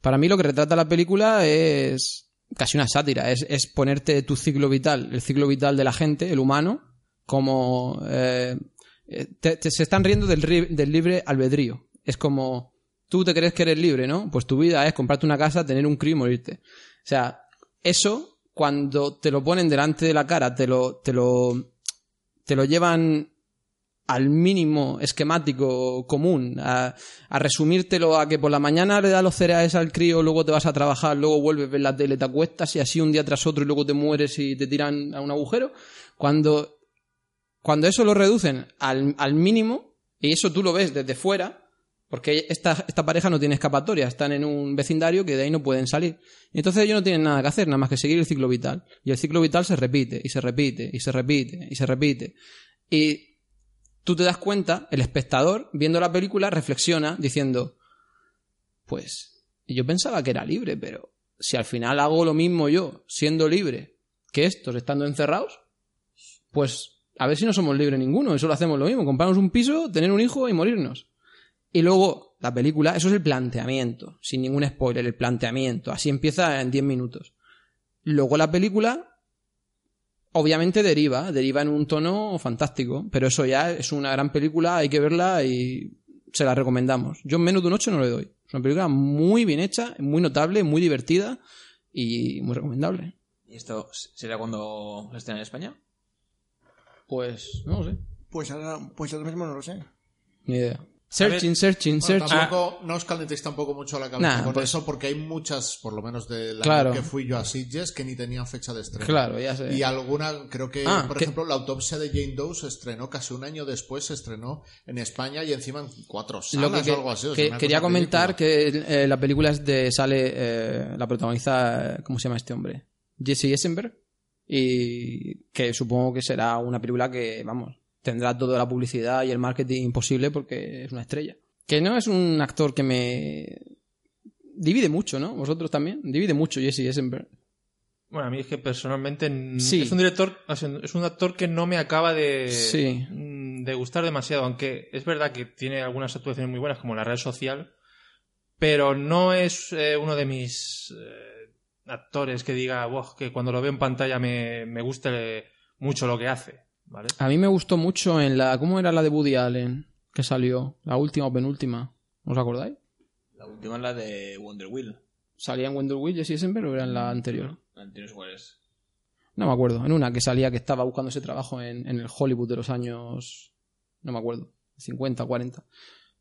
para mí lo que retrata la película es casi una sátira, es, es ponerte tu ciclo vital, el ciclo vital de la gente, el humano, como eh, te- te- se están riendo del, del libre albedrío. Es como tú te crees que eres libre, ¿no? Pues tu vida es comprarte una casa, tener un crío y morirte. O sea, eso cuando te lo ponen delante de la cara, te lo, te lo, te lo llevan al mínimo esquemático común, a, a resumírtelo a que por la mañana le das los cereales al crío, luego te vas a trabajar, luego vuelves, ves la tele, te acuestas y así un día tras otro y luego te mueres y te tiran a un agujero. Cuando, cuando eso lo reducen al, al mínimo, y eso tú lo ves desde fuera, porque esta, esta pareja no tiene escapatoria, están en un vecindario que de ahí no pueden salir. Y entonces ellos no tienen nada que hacer, nada más que seguir el ciclo vital. Y el ciclo vital se repite, y se repite, y se repite, y se repite. Y tú te das cuenta, el espectador, viendo la película, reflexiona diciendo, pues, yo pensaba que era libre, pero si al final hago lo mismo yo, siendo libre, que estos estando encerrados, pues a ver si no somos libres ninguno, eso lo hacemos lo mismo, comprarnos un piso, tener un hijo y morirnos. Y luego, la película, eso es el planteamiento, sin ningún spoiler, el planteamiento, así empieza en 10 minutos. Luego la película, obviamente deriva, deriva en un tono fantástico, pero eso ya es una gran película, hay que verla y se la recomendamos. Yo en menos de un 8 no le doy. Es una película muy bien hecha, muy notable, muy divertida y muy recomendable. ¿Y esto será cuando se estrena en España? Pues, no lo sé, Pues ahora, pues ahora mismo no lo sé. ni idea. Searching, searching, Bueno, searching. tampoco, no os calentéis tampoco mucho la cabeza Nah, con pues- eso, porque hay muchas, por lo menos de la Claro. que fui yo a Sitges, que ni tenían fecha de estreno. Claro, ya sé. Y alguna, creo que, Ah, por que- ejemplo, la autopsia de Jane Doe se estrenó casi un año después, se estrenó en España y encima en cuatro salas Lo que, o algo así. o sea, quería comentar que eh, la película es de sale eh, la protagoniza eh, ¿cómo se llama este hombre? Jesse Eisenberg y que supongo que será una película que vamos tendrá toda la publicidad y el marketing posible porque es una estrella que no es un actor que me divide mucho ¿no? vosotros también divide mucho Jesse Eisenberg Bueno, a mí es que personalmente Sí. es un director, es un actor que no me acaba de, Sí. mm, de gustar demasiado, aunque es verdad que tiene algunas actuaciones muy buenas como la red social, pero no es eh, uno de mis eh, actores que diga, "Buah, que cuando lo veo en pantalla me, me guste mucho lo que hace, ¿vale? a mí me gustó mucho en la ¿cómo era la de Woody Allen que salió? la última o penúltima ¿os acordáis? La última es la de Wonder Wheel. ¿salía en Wonder Wheel Jesse Eisenberg o era en la anterior? La anterior es cuál es. No me acuerdo, en una que salía que estaba buscando ese trabajo en, en el Hollywood de los años no me acuerdo, 50, 40.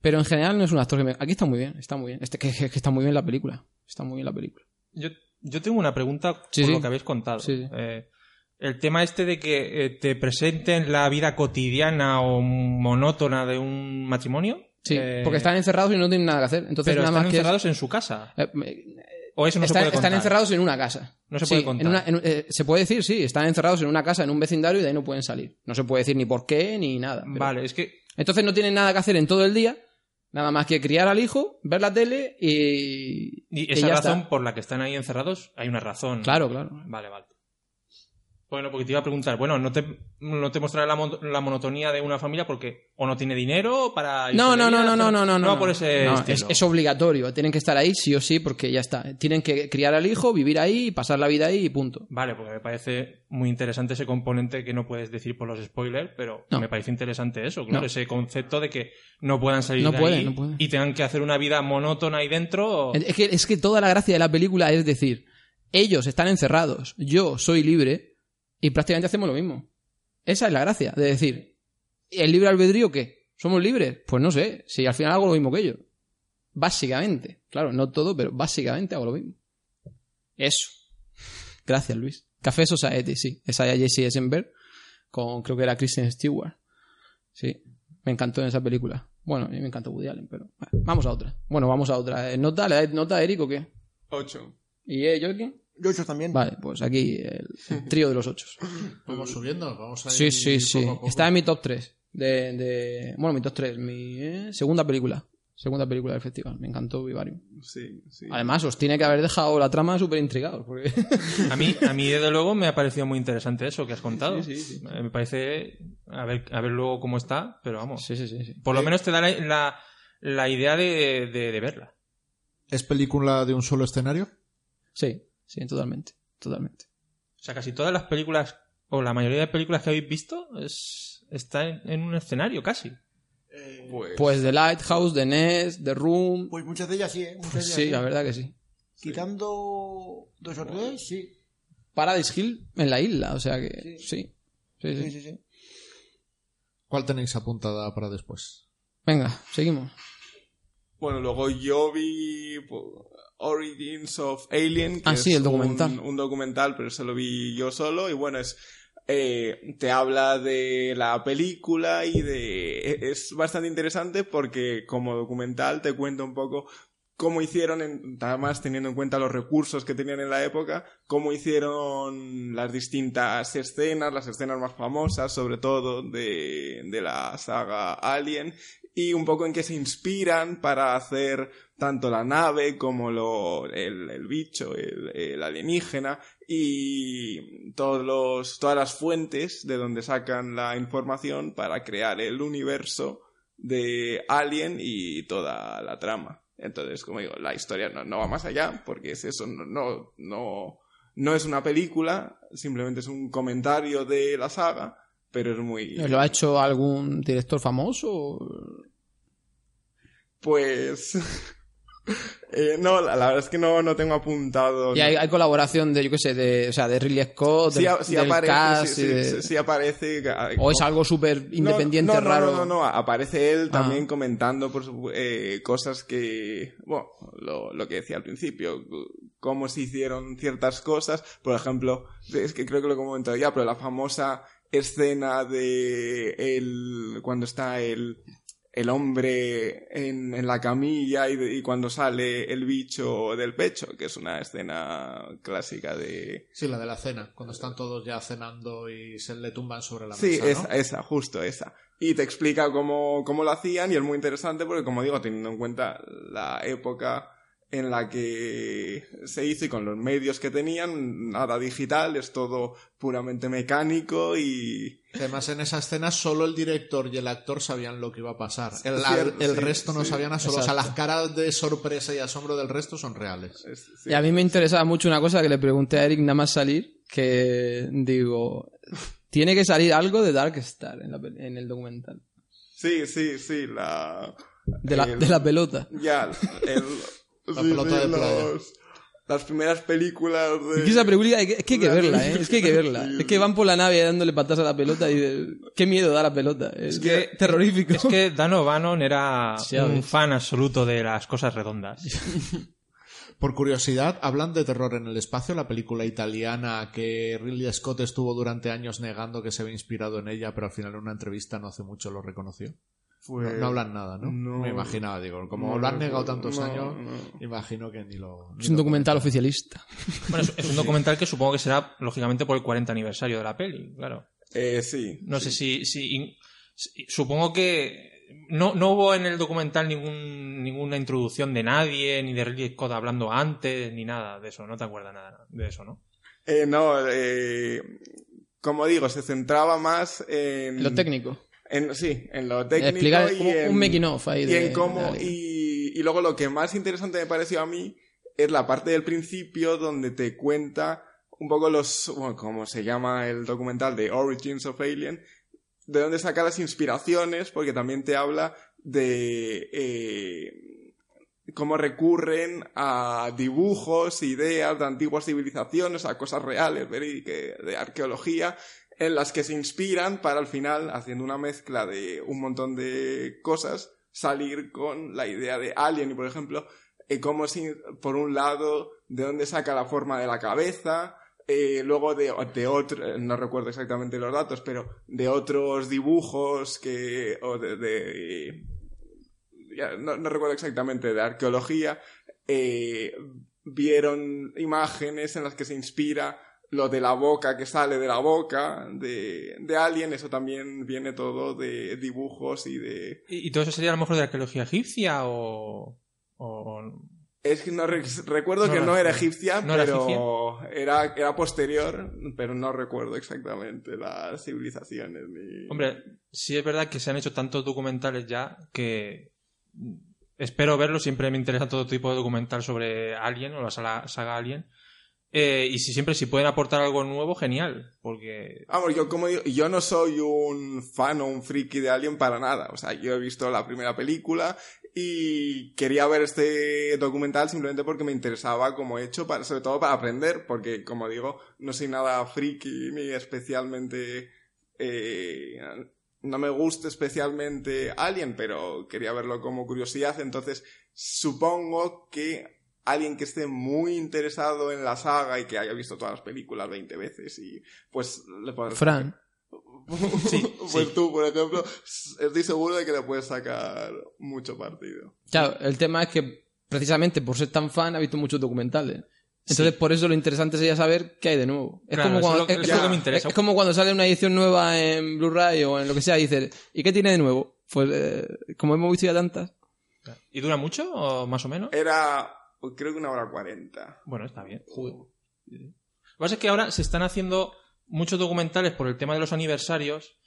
Pero en general no es un actor que me... Aquí está muy bien, está muy bien. Este, que, que- que está muy bien la película. Está muy bien la película. Yo, yo tengo una pregunta Sí, por sí. lo que habéis contado. Sí. Eh, el tema este de que eh, te presenten la vida cotidiana o monótona de un matrimonio. Sí, eh, porque están encerrados y no tienen nada que hacer. Entonces pero nada están más que es- encerrados en su casa. Eh, O eso no están, se puede están encerrados en una casa. No se Sí, puede contar. en una- en- eh, se puede decir, sí, están encerrados en una casa, en un vecindario y de ahí no pueden salir. No se puede decir ni por qué ni nada. pero- Vale, es que Entonces no tienen nada que hacer en todo el día, nada más que criar al hijo, ver la tele y. y y esa ya razón está. por la que están ahí encerrados, hay una razón. Claro, claro. Vale, vale. Bueno, porque te iba a preguntar, bueno, no te, no te mostrará la, mon- la monotonía de una familia porque o no tiene dinero para... No, no, no, no, no, no, no. No va por ese No, es, es obligatorio. Tienen que estar ahí sí o sí porque ya está. Tienen que criar al hijo, vivir ahí, pasar la vida ahí y punto. Vale, porque me parece muy interesante ese componente que no puedes decir por los spoilers, pero No. me parece interesante eso, claro, ese concepto de que no puedan salir de ahí y tengan que hacer una vida monótona ahí dentro. Es que, es que toda la gracia de la película es decir, ellos están encerrados, yo soy libre y prácticamente hacemos lo mismo. Esa es la gracia, de decir, ¿el libre albedrío qué? ¿Somos libres? Pues no sé, si al final hago lo mismo que ellos. Básicamente, claro, no todo, pero básicamente hago lo mismo. Eso. Gracias, Luis. Café Society, sí. Esa ya Jesse Eisenberg con creo que era Kristen Stewart. Sí, me encantó en esa película. Bueno, a mí me encantó Woody Allen, pero vamos a otra. Bueno, vamos a otra. ¿Nota? ¿Le dais nota a Eric o qué? 8. ¿Y eh, Jorgen? Yo ocho también. Vale, pues aquí el trío de los ocho. Vamos subiendo, vamos a ir Sí, sí, sí. poco a poco. Está en mi top 3. De, de... Bueno, mi top 3. Mi eh, segunda película. Segunda película del festival. Me encantó Vivarium. Sí, sí. Además, os tiene que haber dejado la trama súper intrigados. Porque... A mí, a mí, desde luego, me ha parecido muy interesante eso que has contado. Sí, sí, sí. Eh, Me parece. A ver, a ver luego cómo está, pero vamos. sí, sí, sí. sí. Por lo menos te da la, la, la idea de, de- de verla. ¿Es película de un solo escenario? Sí, sí, totalmente. Totalmente. O sea, casi todas las películas, o la mayoría de películas que habéis visto, es, está en, en un escenario casi. Pues, Pues The Lighthouse, The Nest, The Room. Pues muchas de ellas sí, ¿eh? Muchas de ellas Sí, la verdad que sí. Quitando dos o tres, sí. Paradise Hill en la isla, o sea que sí. Sí. Sí, sí. Sí, sí, sí. ¿Cuál tenéis apuntada para después? Venga, seguimos. Bueno, luego yo vi pues, Origins of Alien, que Ah, sí, es el documental. Un, un documental, pero eso lo vi yo solo. Y bueno, es eh, te habla de la película y de... e, Es bastante interesante porque como documental te cuenta un poco cómo hicieron, en- además teniendo en cuenta los recursos que tenían en la época, cómo hicieron las distintas escenas, las escenas más famosas, sobre todo de, de la saga Alien, y un poco en qué se inspiran para hacer tanto la nave como lo, el, el bicho, el, el alienígena y todos los, todas las fuentes de donde sacan la información para crear el universo de Alien y toda la trama. Entonces, como digo, la historia no, no va más allá porque es eso, no, no, no, no es una película, simplemente es un comentario de la saga, pero es muy... ¿Lo ha hecho algún director famoso? Pues... eh, no, la, la verdad es que no, no tengo apuntado. Y hay, colaboración de, yo qué sé, de, o sea, de Ridley Scott, Sí, del, sí del aparece, cast sí, y sí, de- sí, sí aparece. O es algo súper independiente, no, no, raro. No, no, no, aparece él Ah. también comentando por su- eh, cosas que, bueno, lo, lo que decía al principio, cómo se hicieron ciertas cosas. Por ejemplo, es que creo que lo he comentado ya, pero la famosa escena de el, cuando está el, el hombre en, en la camilla y, de- y cuando sale el bicho del pecho, que es una escena clásica de, Sí, la de la cena, cuando están todos ya cenando y se le tumban sobre la Sí, mesa. esa, ¿no? esa, justo esa. Y te explica cómo, cómo lo hacían y es muy interesante porque, como digo, teniendo en cuenta la época en la que se hizo y con los medios que tenían, nada digital, es todo puramente mecánico y... Además, en esa escena solo el director y el actor sabían lo que iba a pasar. El, Cierto, el sí, resto no sí. sabían solo. O sea, las caras de sorpresa y asombro del resto son reales. es- sí. Y a mí me interesaba mucho una cosa que le pregunté a Eric nada más salir, que digo, tiene que salir algo de Dark Star en, la en el documental. Sí, sí, sí, la... De la, el- de la pelota. Ya, el... La pelota de playa. los- las primeras películas de... Es que esa película hay que- es que hay que de verla, ¿eh? Es que hay que verla. Sí, Es que van por la nave dándole patas a la pelota y dices, qué miedo da la pelota. Es, que- terrorífico. Es que Dan O'Bannon era Sí, un fan absoluto de las cosas redondas. Por curiosidad, hablan de terror en el espacio, la película italiana que Ridley Scott estuvo durante años negando que se había inspirado en ella, pero al final en una entrevista no hace mucho lo reconoció. Pues- No, no hablan nada, ¿no? no. Me imaginaba, digo, como No lo han negado tantos No, años, no. imagino que ni lo... ni Es un lo documental oficialista. Bueno, es, es un documental que supongo que será, lógicamente, por el 40 aniversario de la peli, claro. Eh, sí. No sé si, si, in- si- Supongo que no, no hubo en el documental ningún, ninguna introducción de nadie, ni de Ridley Scott hablando antes, ni nada de eso. No te acuerdas nada de eso, ¿no? Eh, no, eh, como digo, se centraba más en... Lo técnico. En, sí, en lo técnico Explicar y en, un making of ahí y de- en cómo de y, y luego lo que más interesante me pareció a mí es la parte del principio donde te cuenta un poco los bueno, como se llama el documental de Origins of Alien de dónde saca las inspiraciones porque también te habla de eh, cómo recurren a dibujos, ideas de antiguas civilizaciones, a cosas reales, de arqueología, en las que se inspiran para al final, haciendo una mezcla de un montón de cosas, salir con la idea de Alien. Y, por ejemplo, eh, cómo si, por un lado, de dónde saca la forma de la cabeza, eh, luego de, de otro, no recuerdo exactamente los datos, pero de otros dibujos que, o de, no recuerdo exactamente, de arqueología, eh, vieron imágenes en las que se inspira lo de la boca que sale de la boca de, de Alien, eso también viene todo de dibujos y de... ¿Y, y todo eso sería a lo mejor de arqueología egipcia o...? o- Es que no re- recuerdo No que no era egipcia, no era pero era, era posterior, pero no recuerdo exactamente las civilizaciones ni... Hombre, sí es verdad que se han hecho tantos documentales ya que espero verlo. Siempre me interesa todo tipo de documental sobre Alien o la saga, saga Alien. Eh, y si siempre si pueden aportar algo nuevo, genial. Porque Vamos, yo como digo, yo no soy un fan o un friki de Alien para nada. O sea, yo he visto la primera película y quería ver este documental simplemente porque me interesaba como hecho, para, sobre todo para aprender, porque como digo, no soy nada friki ni especialmente... eh, no me gusta especialmente Alien, pero quería verlo como curiosidad, entonces supongo que alguien que esté muy interesado en la saga y que haya visto todas las películas 20 veces y pues le podrás Fran. Sí, pues sí. tú, por ejemplo, estoy seguro de que le puedes sacar mucho partido. Claro, el tema es que precisamente por ser tan fan ha visto muchos documentales. Entonces, por eso lo interesante sería saber qué hay de nuevo. Es, Claro, como, cuando, es lo que- es- eso es lo que es- me interesa. es como cuando sale una edición nueva en Blu-ray o en lo que sea y dices, ¿y qué tiene de nuevo? Pues eh, como hemos visto ya tantas. ¿Y dura mucho o más o menos? Era, creo que una hora cuarenta. Bueno, está bien. Lo que pasa es que ahora se están haciendo muchos documentales por el tema de los aniversarios.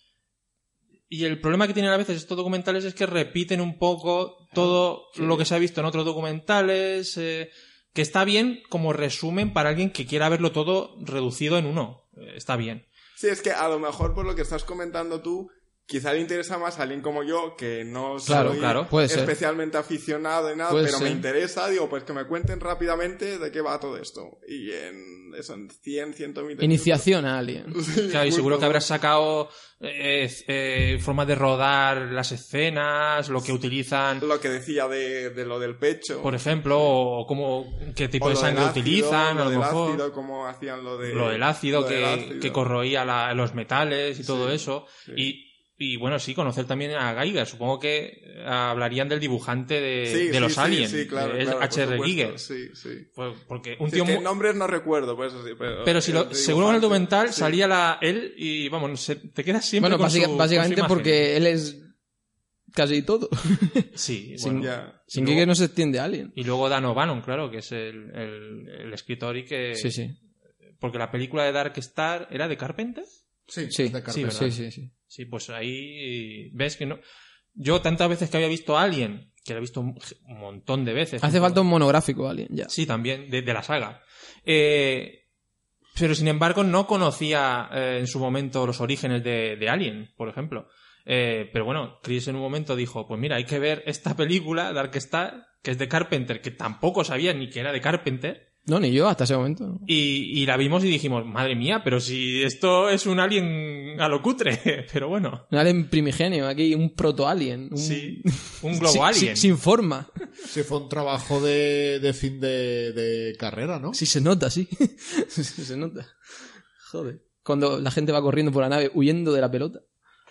Y el problema que tienen a veces estos documentales es que repiten un poco todo lo que se ha visto en otros documentales. eh, que está bien como resumen para alguien que quiera verlo todo reducido en uno. Eh, está bien. Sí, es que a lo mejor por lo que estás comentando tú, quizá le interesa más a alguien como yo, que no Claro, soy claro, puede ser. especialmente aficionado y nada, Puede pero me ser. interesa, digo, pues que me cuenten rápidamente de qué va todo esto. Y en eso, en 100, 120 Iniciación a Alien. Sí, Claro, y seguro que habrás sacado eh, eh, formas de rodar las escenas, lo que utilizan, Lo que decía de, de lo del pecho. por ejemplo, o cómo, qué tipo O de sangre ácido, utilizan, lo a lo del mejor. ácido, cómo hacían lo de... lo del ácido, lo que, del ácido. que corroía la- los metales y todo Sí, eso. sí. Y, y bueno, sí, conocer también a Geiger. Supongo que eh, hablaría del dibujante de, Sí, de sí, los sí, aliens. Sí, claro, es claro, por H.R. supuesto, Giger. Sí, sí. Pues porque un Sí, tío es que muy- nombres no recuerdo, pues sí, pero... Pero si lo, seguro en el documental sí. salía la, él y vamos, se- te quedas siempre Bueno, con básica- su- con su básicamente porque él es casi todo. Sí, Sin- bueno. Ya. Sin Y que luego- no se extiende Alien. Y luego Dan O'Bannon, claro, que es el, el- el escritor y que... Sí, sí. Porque la película de Dark Star era de Carpenter. Sí, Sí, de sí. Sí, sí, sí. Sí, pues ahí ves que no... Yo tantas veces que había visto a Alien, que lo he visto un montón de veces. Hace falta un monográfico Alien, ya. Sí, también, de, de la saga. Eh, pero sin embargo no conocía eh, en su momento los orígenes de, de Alien, por ejemplo. Eh, pero bueno, Chris en un momento dijo, pues mira, hay que ver esta película, Dark Star, que es de Carpenter, que tampoco sabía ni que era de Carpenter. No, ni yo hasta ese momento. Y, y la vimos y dijimos, madre mía, pero si esto es un alien a lo cutre. Pero bueno, Un alien primigenio, aquí un proto-alien. Un... sí, un globo sin- alien. sin- sin forma. Sí, fue un trabajo de, de fin de, de carrera, ¿no? Sí, se nota, sí. se nota. Joder. Cuando la gente va corriendo por la nave huyendo de la pelota.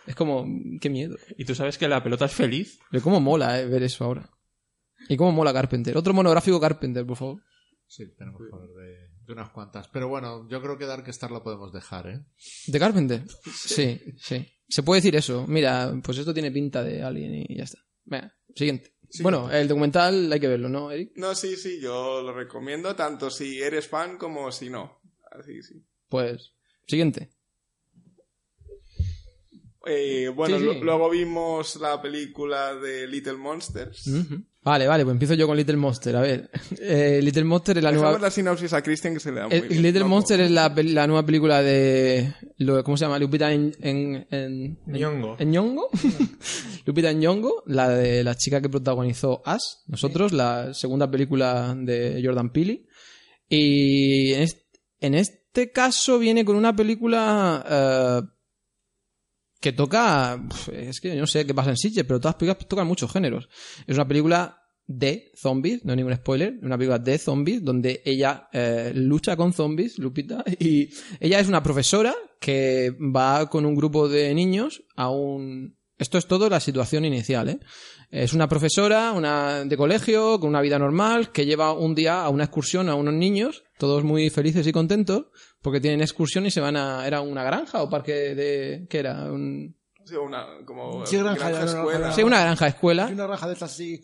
Es como, qué miedo. Y tú sabes que la pelota es feliz. Pero cómo mola eh, ver eso ahora. Y cómo mola Carpenter. Otro monográfico Carpenter, por favor. Sí, tenemos que hablar de, de unas cuantas. Pero bueno, yo creo que Dark Star lo podemos dejar, ¿eh? ¿De Carpenter? Sí, sí. Se puede decir eso. Mira, pues esto tiene pinta de alien y ya está. Venga, siguiente. Bueno, el documental hay que verlo, ¿no, Eric? No, sí, sí, yo lo recomiendo tanto si eres fan como si no. Así, sí. Pues, siguiente. Eh, bueno, Sí, sí. lo- luego vimos la película de Little Monsters. Ujú. Vale, vale, pues empiezo yo con Little Monster. A ver, eh, Little Monster es la nueva... la sinopsis a Christian que se le da muy Eh, bien. Little No, Monster no. es la, la nueva película de... lo- ¿Cómo se llama? Lupita en... en, en Ñongo. ¿En Ñongo? Lupita Ñongo, la de la chica que protagonizó As, nosotros, la segunda película de Jordan Peele. Y en este, en este caso viene con una película eh, que toca... Es que yo no sé qué pasa en Sitges, pero todas las películas tocan muchos géneros. Es una película de zombies, no hay ningún spoiler, una película de zombies donde ella eh, lucha con zombies, Lupita, y ella es una profesora que va con un grupo de niños a un... Esto es todo la situación inicial, ¿eh? Es una profesora una de colegio con una vida normal que lleva un día a una excursión a unos niños, todos muy felices y contentos, porque tienen excursión y se van a... ¿Era una granja o parque de... ¿Qué era? Un... Sí, una, como Sí, granja, granja escuela. Sí, una granja escuela. Hay una raja de estas así,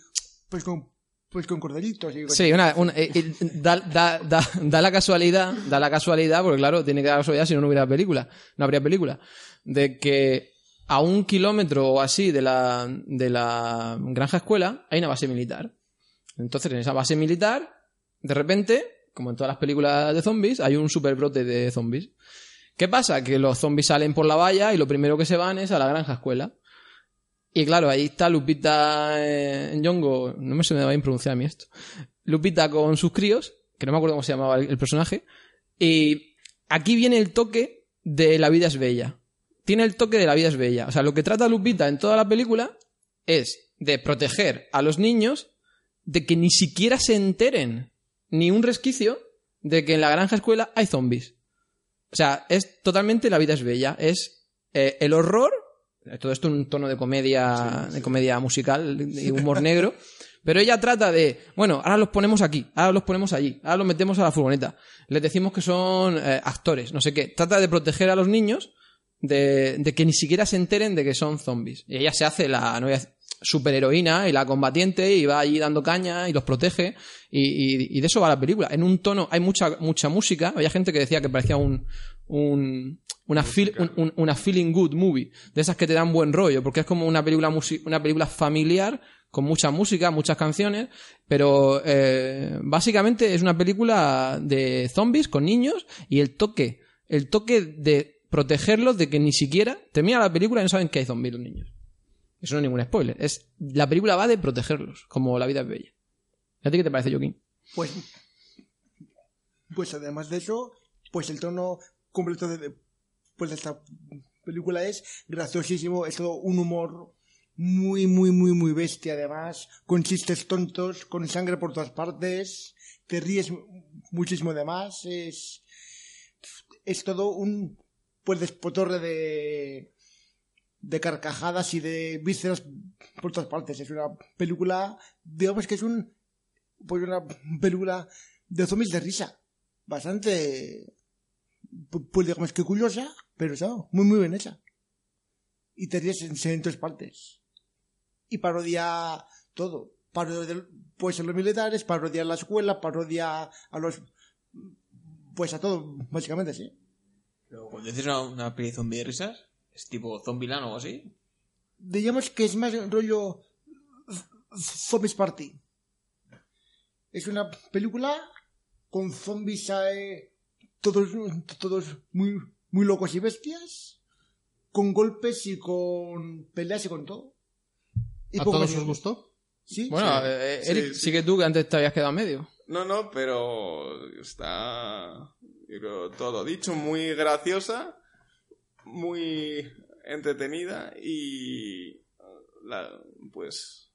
pues con, pues con cordelitos. Y Sí, una, una- eh, eh, da, da, da, da la casualidad, da la casualidad, porque claro, tiene que dar la casualidad si no, no hubiera película, no habría película, de que a un kilómetro o así de la, de la granja escuela hay una base militar. Entonces, en esa base militar, de repente, como en todas las películas de zombies, hay un super brote de zombies. ¿Qué pasa? Que los zombies salen por la valla y lo primero que se van es a la granja escuela. Y claro, ahí está Lupita eh, Nyong'o, no me se me da bien pronunciar a mí esto. Lupita con sus críos, que no me acuerdo cómo se llamaba el personaje. Y aquí viene el toque de La vida es bella. Tiene el toque de La vida es bella. O sea, lo que trata Lupita en toda la película es de proteger a los niños de que ni siquiera se enteren ni un resquicio de que en la granja escuela hay zombies. O sea, es totalmente La vida es bella. Es eh, el horror, todo esto en un tono de comedia, de comedia musical y humor negro. Pero ella trata de, bueno, ahora los ponemos aquí, ahora los ponemos allí, ahora los metemos a la furgoneta. Les decimos que son eh, actores, no sé qué. Trata de proteger a los niños de, de que ni siquiera se enteren de que son zombies. Y ella se hace la novia superheroína y la combatiente y va allí dando caña y los protege. Y, y- y de eso va la película. En un tono, hay mucha, mucha música. Había gente que decía que parecía un, un, una, feel- un- un- una feeling good movie. De esas que te dan buen rollo, porque es como una película, una película familiar con mucha música, muchas canciones, pero eh, básicamente es una película de zombies con niños y el toque, el toque de protegerlos de que ni siquiera termina la película y no saben que hay zombies los niños. Eso no es ningún spoiler. Es, la película va de protegerlos, como La vida es bella. ¿Y ¿A ti qué te parece, Joaquín? Pues, pues además de eso, pues el tono completo de, de- pues de esta película es graciosísimo, es todo un humor muy, muy, muy, muy bestia además, con chistes tontos, con sangre por todas partes, te ríes muchísimo además, es, es todo un, pues despotorre de, de carcajadas y de vísceras por todas partes, es una película, digamos que es un, pues una película de zombies de risa. Bastante, pu- pues digamos que curiosa, pero está muy muy bien hecha. Y te ríes en, en tres partes. Y parodia todo. Parodia pues a los militares, parodia a la escuela, parodia a los... Pues a todo, básicamente, sí. Pero cuando dices una, una peli zombie de risas, es tipo Zombieland o algo así. digamos que es más rollo Zombies Party. Es una película con zombies eh, todos, todos muy, muy locos y bestias, con golpes y con peleas y con todo. Y ¿A todos os gustó? Sí, Bueno, sí. eh, Sí, Eric, sí. sigue tú que antes te habías quedado a medio. No, no, pero está todo dicho, muy graciosa, muy entretenida y la- pues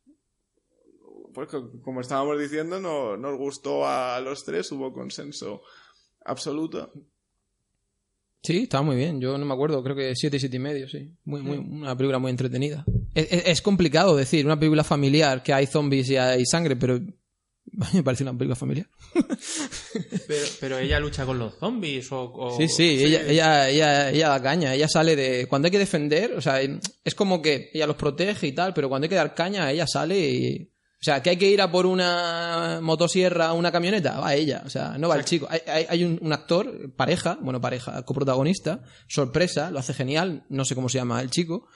pues co- como estábamos diciendo no, nos gustó a los tres, hubo consenso absoluto. Sí, estaba muy bien. Yo no me acuerdo, creo que siete, siete y medio, sí. Muy, muy, una película muy entretenida. Es, es- es complicado decir, una película familiar que hay zombies y hay sangre, pero me parece una película familiar. Pero, pero ella lucha con los zombies o... o- Sí, sí, ella, ella, ella, ella da caña, ella sale de... Cuando hay que defender, o sea, es como que ella los protege y tal, pero cuando hay que dar caña, ella sale y... O sea, que hay que ir a por una motosierra o una camioneta, va ella, o sea, no va el chico. Hay, hay, hay un, un actor, pareja, bueno, pareja, coprotagonista, sorpresa, lo hace genial, no sé cómo se llama el chico,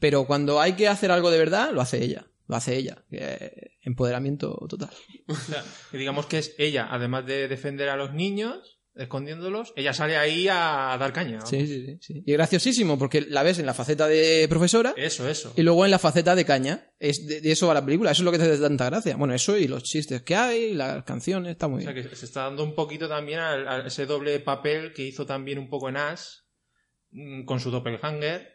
pero cuando hay que hacer algo de verdad, lo hace ella, lo hace ella. Eh, empoderamiento total. O sea, digamos que es ella, además de defender a los niños, escondiéndolos, ella sale ahí a dar caña. Sí, sí, sí, sí. Y es graciosísimo porque la ves en la faceta de profesora Eso, eso. y luego en la faceta de caña. Es de, de eso va la película, eso es lo que te da tanta gracia. Bueno, eso y los chistes que hay, las canciones, está muy O sea, bien. que se está dando un poquito también a, ese doble papel que hizo también un poco en Ash mm, con su doppelganger,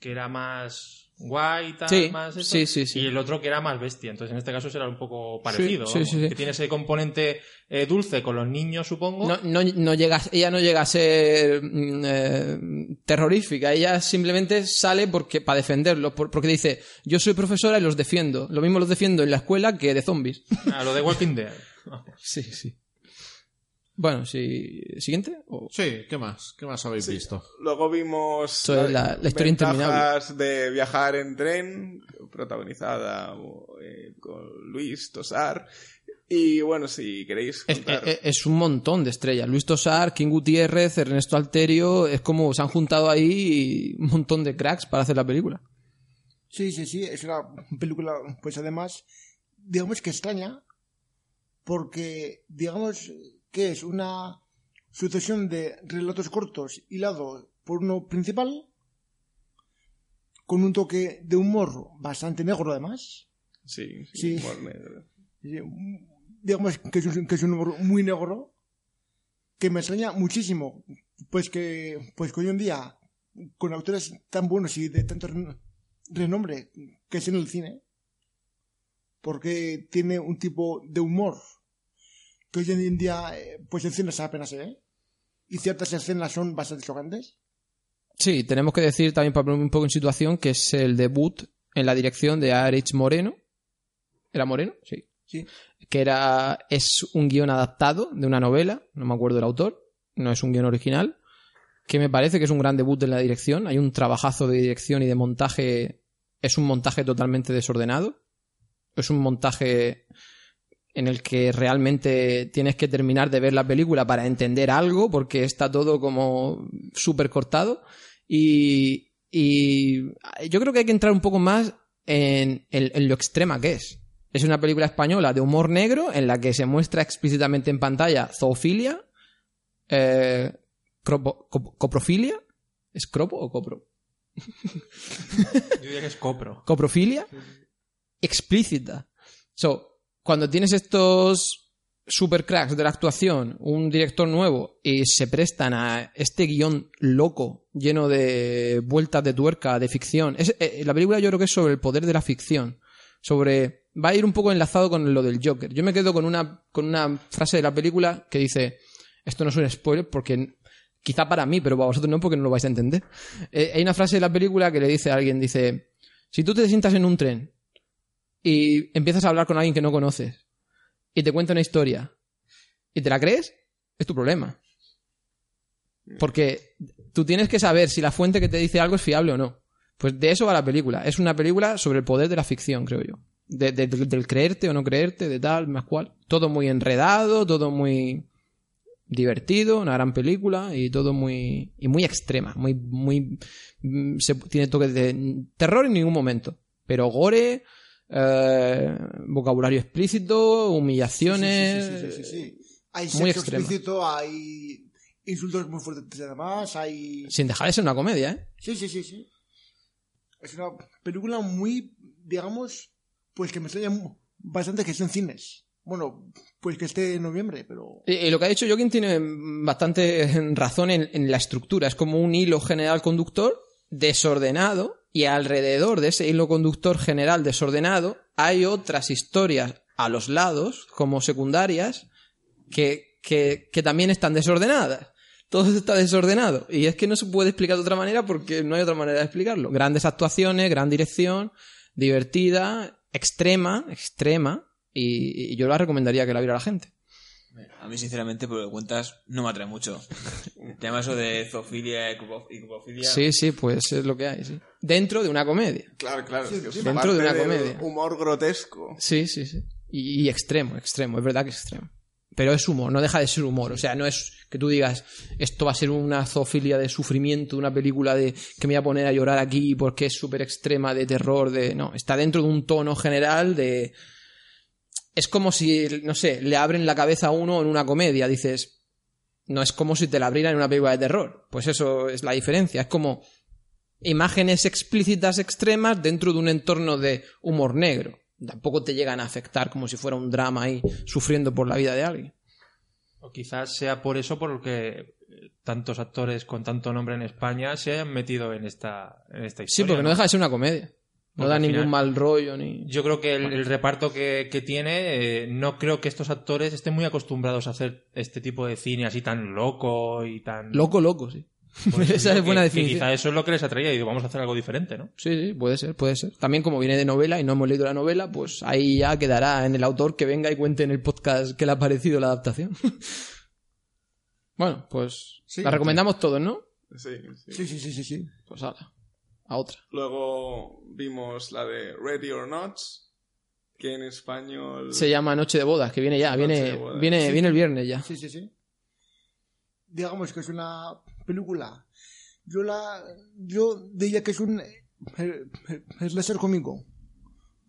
que era más guay y tal, Sí, más sí, sí, y el otro que era más bestia. Entonces en este caso será un poco parecido, vamos, que tiene ese componente eh, dulce con los niños, supongo. No, no, no llega, ella no llega a ser mm, eh, terrorífica, ella simplemente sale porque para defenderlos, por- porque dice, yo soy profesora y los defiendo. Lo mismo los defiendo en la escuela que de zombies. A lo de Walking Dead. Sí, sí. Bueno, sí. ¿Siguiente? O- Sí, ¿qué más? ¿Qué más habéis Sí. visto? Luego vimos la- la historia ventajas de viajar en tren, protagonizada eh, con Luis Tosar. Y bueno, si queréis Es, contar... es- es un montón de estrellas. Luis Tosar, King Gutiérrez, Ernesto Alterio. Es como se han juntado ahí un montón de cracks para hacer la película. Sí, sí, sí, es una película, pues además, digamos que extraña, porque digamos que es una sucesión de relatos cortos hilados por uno principal, con un toque de humor bastante negro además. sí, sí, sí. humor negro. Sí, un- Digamos que es, un, que es un humor muy negro, que me extraña muchísimo, pues que, pues que hoy en día, con actores tan buenos y de tanto ren- renombre que es en el cine, porque tiene un tipo de humor que hoy en día, eh, pues en cine apenas se ve, y ciertas escenas son bastante chocantes. Sí, tenemos que decir también para poner un poco en situación que es el debut en la dirección de Arich Moreno. ¿Era Moreno? Sí. Sí. Que era, es un guion adaptado de una novela, no me acuerdo del autor, no es un guion original, que me parece que es un gran debut en la dirección. Hay un trabajazo de dirección y de montaje, es un montaje totalmente desordenado. Es un montaje en el que realmente tienes que terminar de ver la película para entender algo, porque está todo como súper cortado. Y, y yo creo que hay que entrar un poco más en, en- en lo extrema que es. Es una película española de humor negro en la que se muestra explícitamente en pantalla zoofilia, eh, cropo- cop- coprofilia, ¿es cropo o copro? Yo diría que es copro. coprofilia explícita. So, cuando tienes estos super cracks de la actuación, un director nuevo, y se prestan a este guion loco, lleno de vueltas de tuerca, de ficción. Es, eh, la película yo creo que es sobre el poder de la ficción. Sobre. Va a ir un poco enlazado con lo del Joker. Yo me quedo con una, con una frase de la película que dice. Esto no es un spoiler porque. Quizá para mí, pero para vosotros no, porque no lo vais a entender. Eh, hay una frase de la película que le dice a alguien, dice, si tú te sientas en un tren y empiezas a hablar con alguien que no conoces y te cuenta una historia y te la crees, es tu problema. Porque tú tienes que saber si la fuente que te dice algo es fiable o no. Pues de eso va la película. Es una película sobre el poder de la ficción, creo yo. De- de- del- del creerte o no creerte, de tal, más cual. Todo muy enredado, todo muy divertido, una gran película y todo muy y muy extrema, muy muy mm, se, tiene toques de terror en ningún momento, pero gore, eh, vocabulario explícito, humillaciones, Sí, sí, sí. Hay muy sexo extrema. explícito, hay insultos muy fuertes además, hay... sin dejar de ser una comedia, ¿eh? Sí, sí, sí, sí. Es una película muy, digamos, pues que me extraña bastante que esté en cines. Bueno, pues que esté en noviembre, pero... Y, y lo que ha dicho Joaquín tiene bastante razón en, en la estructura. Es como un hilo general conductor desordenado y alrededor de ese hilo conductor general desordenado hay otras historias a los lados, como secundarias, que, que, que también están desordenadas. Todo está desordenado. Y es que no se puede explicar de otra manera porque no hay otra manera de explicarlo. Grandes actuaciones, gran dirección, divertida, extrema, extrema. Y, y yo la recomendaría que la viera la gente. A mí, sinceramente, por lo que cuentas, no me atrae mucho. El tema eso de zoofilia y cupo- y cupofilia. Sí, sí, pues es lo que hay, sí. Dentro de una comedia. Claro, claro. es que es Dentro parte de una comedia. Humor grotesco. Sí, sí, sí. Y, y extremo, extremo, es verdad que es extremo. Pero es humor, no deja de ser humor. O sea, no es que tú digas, esto va a ser una zoofilia de sufrimiento, una película de que me voy a poner a llorar aquí porque es súper extrema, de terror, de. No, está dentro de un tono general de. Es como si, no sé, le abren la cabeza a uno en una comedia. Dices, no es como si te la abrieran en una película de terror. Pues eso es la diferencia. Es como imágenes explícitas extremas dentro de un entorno de humor negro. Tampoco te llegan a afectar como si fuera un drama ahí sufriendo por la vida de alguien. O quizás sea por eso por lo que eh, tantos actores con tanto nombre en España se hayan metido en esta, en esta Sí, historia. porque no deja de ser una comedia. No da ningún final- mal rollo ni. Yo creo que el, el reparto que, que tiene, eh, no creo que estos actores estén muy acostumbrados a hacer este tipo de cine así tan loco y tan... Loco, loco, sí. Esa es buena que- que definición. quizá eso es lo que les atraía y digo, vamos a hacer algo diferente, ¿no? Sí, sí, puede ser, puede ser. También como viene de novela y no hemos leído la novela, pues ahí ya quedará en el autor que venga y cuente en el podcast qué le ha parecido la adaptación. bueno, pues Sí, la recomendamos todos, ¿no? Sí, sí. Sí, sí, sí, sí, sí. Pues ahora, a otra. Luego vimos la de Ready or Not, que en español... Se llama Noche de Bodas, que viene ya, Noche viene, viene, Sí. viene el viernes ya. Sí, sí, sí. Digamos que es una película. Yo la. Yo diría que es un. Es láser cómico.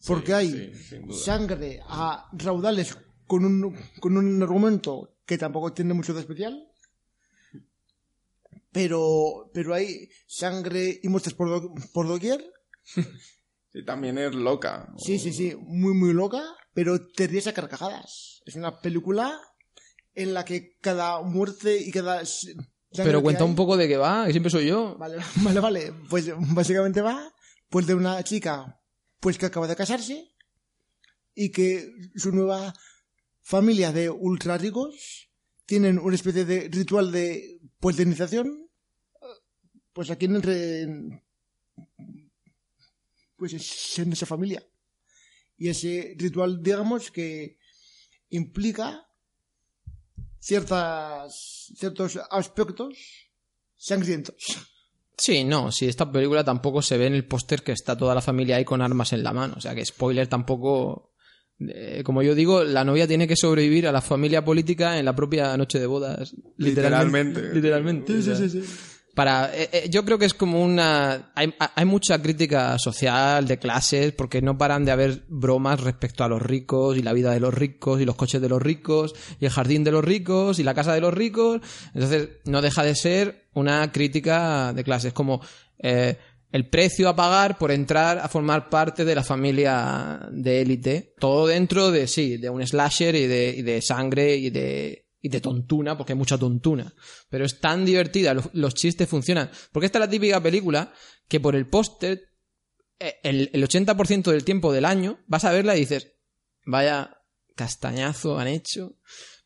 Porque hay sí, sangre a raudales con un, con un argumento que tampoco tiene mucho de especial. Pero, pero hay sangre y muestras por, do- por doquier. Sí, también es loca. Sí, sí, sí, muy, muy loca, pero te ríes a carcajadas. Es una película en la que cada muerte y cada... Pero cuenta hay- un poco de qué va, que siempre soy yo. Vale, vale, vale. Pues básicamente va pues de una chica pues que acaba de casarse y que su nueva familia de ultra ricos tienen una especie de ritual de pues pues aquí en, en- pues es en esa familia y ese ritual digamos que implica ciertas ciertos aspectos sangrientos Sí, no, si esta película tampoco se ve en el póster que está toda la familia ahí con armas en la mano. O sea que spoiler tampoco. Eh, como yo digo, la novia tiene que sobrevivir a la familia política en la propia noche de bodas. Literalmente. Literalmente. Literalmente. Para, eh, eh, yo creo que es como una. Hay, hay mucha crítica social, de clases, porque no paran de haber bromas respecto a los ricos y la vida de los ricos y los coches de los ricos y el jardín de los ricos y la casa de los ricos. Entonces, no deja de ser una crítica de clases, como eh, el precio a pagar por entrar a formar parte de la familia de élite. Todo dentro de, sí, de un slasher y de, y de sangre y de, y de tontuna, porque hay mucha tontuna. Pero es tan divertida, los, chistes funcionan. Porque esta es la típica película que por el póster, eh, el, el 80% del tiempo del año, vas a verla y dices, vaya castañazo han hecho.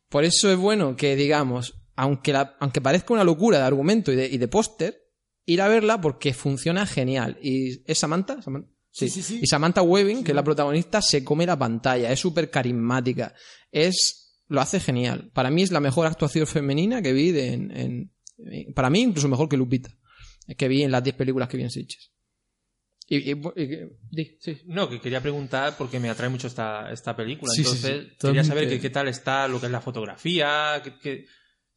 Por eso es bueno que, digamos, aunque, la- aunque parezca una locura de argumento y de, y de póster, ir a verla porque funciona genial. ¿Y es Samantha? ¿Samantha? Sí. Sí, sí, sí. Y Samantha Webbing, que es la protagonista, se come la pantalla. Es súper carismática. Es, lo hace genial. Para mí es la mejor actuación femenina que vi de- en, para mí incluso mejor que Lupita. Que vi en las 10 películas que vi en Sitges. Y, y- y- di, sí. No, que quería preguntar porque me atrae mucho esta, esta película. Entonces, quería saber qué, tal está lo que es la fotografía,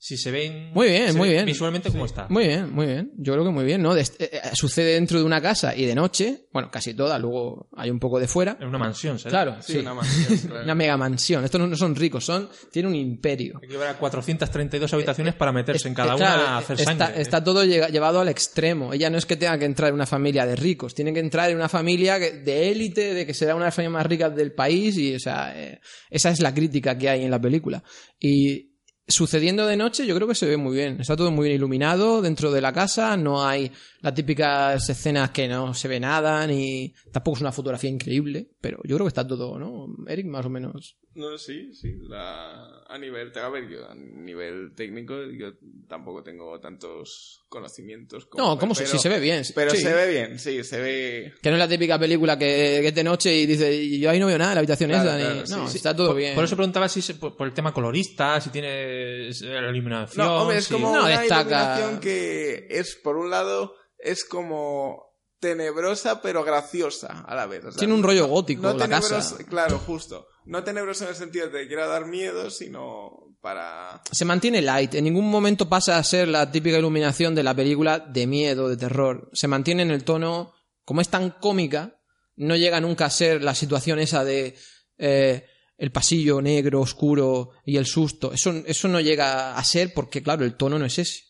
si se ven... Muy bien, se muy bien. Visualmente, ¿cómo está? Muy bien, muy bien. Yo creo que muy bien, ¿no? De- eh, eh, sucede dentro de una casa y de noche, bueno, casi toda, luego hay un poco de fuera. En una mansión, ¿sabes? Claro, Sí, sí. una mansión, claro. Una mega mansión. Estos no, no son ricos, son tienen un imperio. Hay que llevar a 432 habitaciones para meterse en cada Eh, una claro, a hacer está, sangre. está todo llega- llevado al extremo. Ella no es que tenga que entrar en una familia de ricos, tiene que entrar en una familia de élite, de que será una de las familias más ricas del país y, o sea, eh, esa es la crítica que hay en la película. Y sucediendo de noche, yo creo que se ve muy bien. Está todo muy bien iluminado dentro de la casa, no hay las típicas escenas que no se ve nada, ni tampoco es una fotografía increíble, pero yo creo que está todo, ¿no? Eric, más o menos. No, sí, sí. La... A nivel, a ver, yo a nivel técnico yo tampoco tengo tantos conocimientos. Como No, ¿cómo se, pero- si se ve bien? Pero sí. se ve bien, sí, se ve... Que no es la típica película que, que es de noche y dice, "Y yo ahí no veo nada en la habitación Claro, esa. ni-". claro, no, sí, sí. está todo por, bien. por eso preguntaba si se- por, por el tema colorista, si tiene la iluminación. No, hombre, es si- como No, una destaca- iluminación que es, por un lado, es como tenebrosa pero graciosa a la vez. o sea, Tiene un rollo gótico no la casa. claro, justo. No tenebrosa en el sentido de que quiera dar miedo, sino para... Se mantiene light. En ningún momento pasa a ser la típica iluminación de la película de miedo, de terror. Se mantiene en el tono, como es tan cómica, no llega nunca a ser la situación esa de eh, el pasillo negro, oscuro y el susto. Eso, eso no llega a ser porque, claro, el tono no es ese.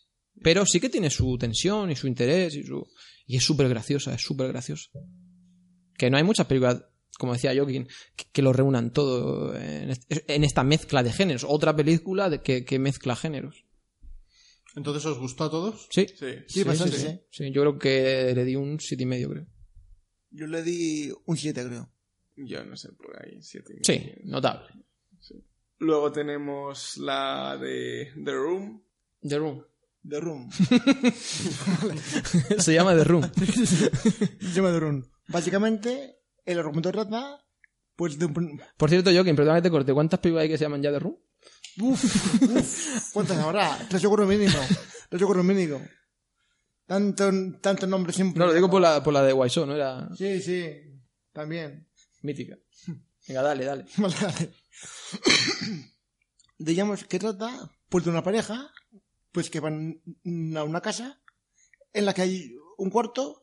Pero sí que tiene su tensión y su interés y su... Y es súper graciosa, es súper graciosa. Que no hay muchas películas, como decía Joaquín, que, que lo reúnan todo en, est- en esta mezcla de géneros. Otra película de que, que mezcla géneros. Entonces, ¿os gustó a todos? Sí. Sí. Sí, bastante, sí. Sí, yo creo que le di un siete y medio, creo. Yo le di un 7, creo. Yo no sé, por ahí, siete y Sí, medio. notable. Luego tenemos la de The Room. The Room. The Room. Se llama The Room. Se llama The Room. Básicamente, el argumento trata, pues, de un... Por cierto, Joaquín, perdona que te corte. ¿Cuántas películas hay que se llaman ya The Room? Uf, uf, ¿cuántas habrá? Tres seguro mínimo. Tres seguro mínimo. Tanto, tanto nombre siempre. No, lo digo por la, por la de Wiseau, ¿no? Era Sí, sí, también. mítica. Venga, dale, dale. Vale, vale. Digamos que trata pues de una pareja pues que van a una casa en la que hay un cuarto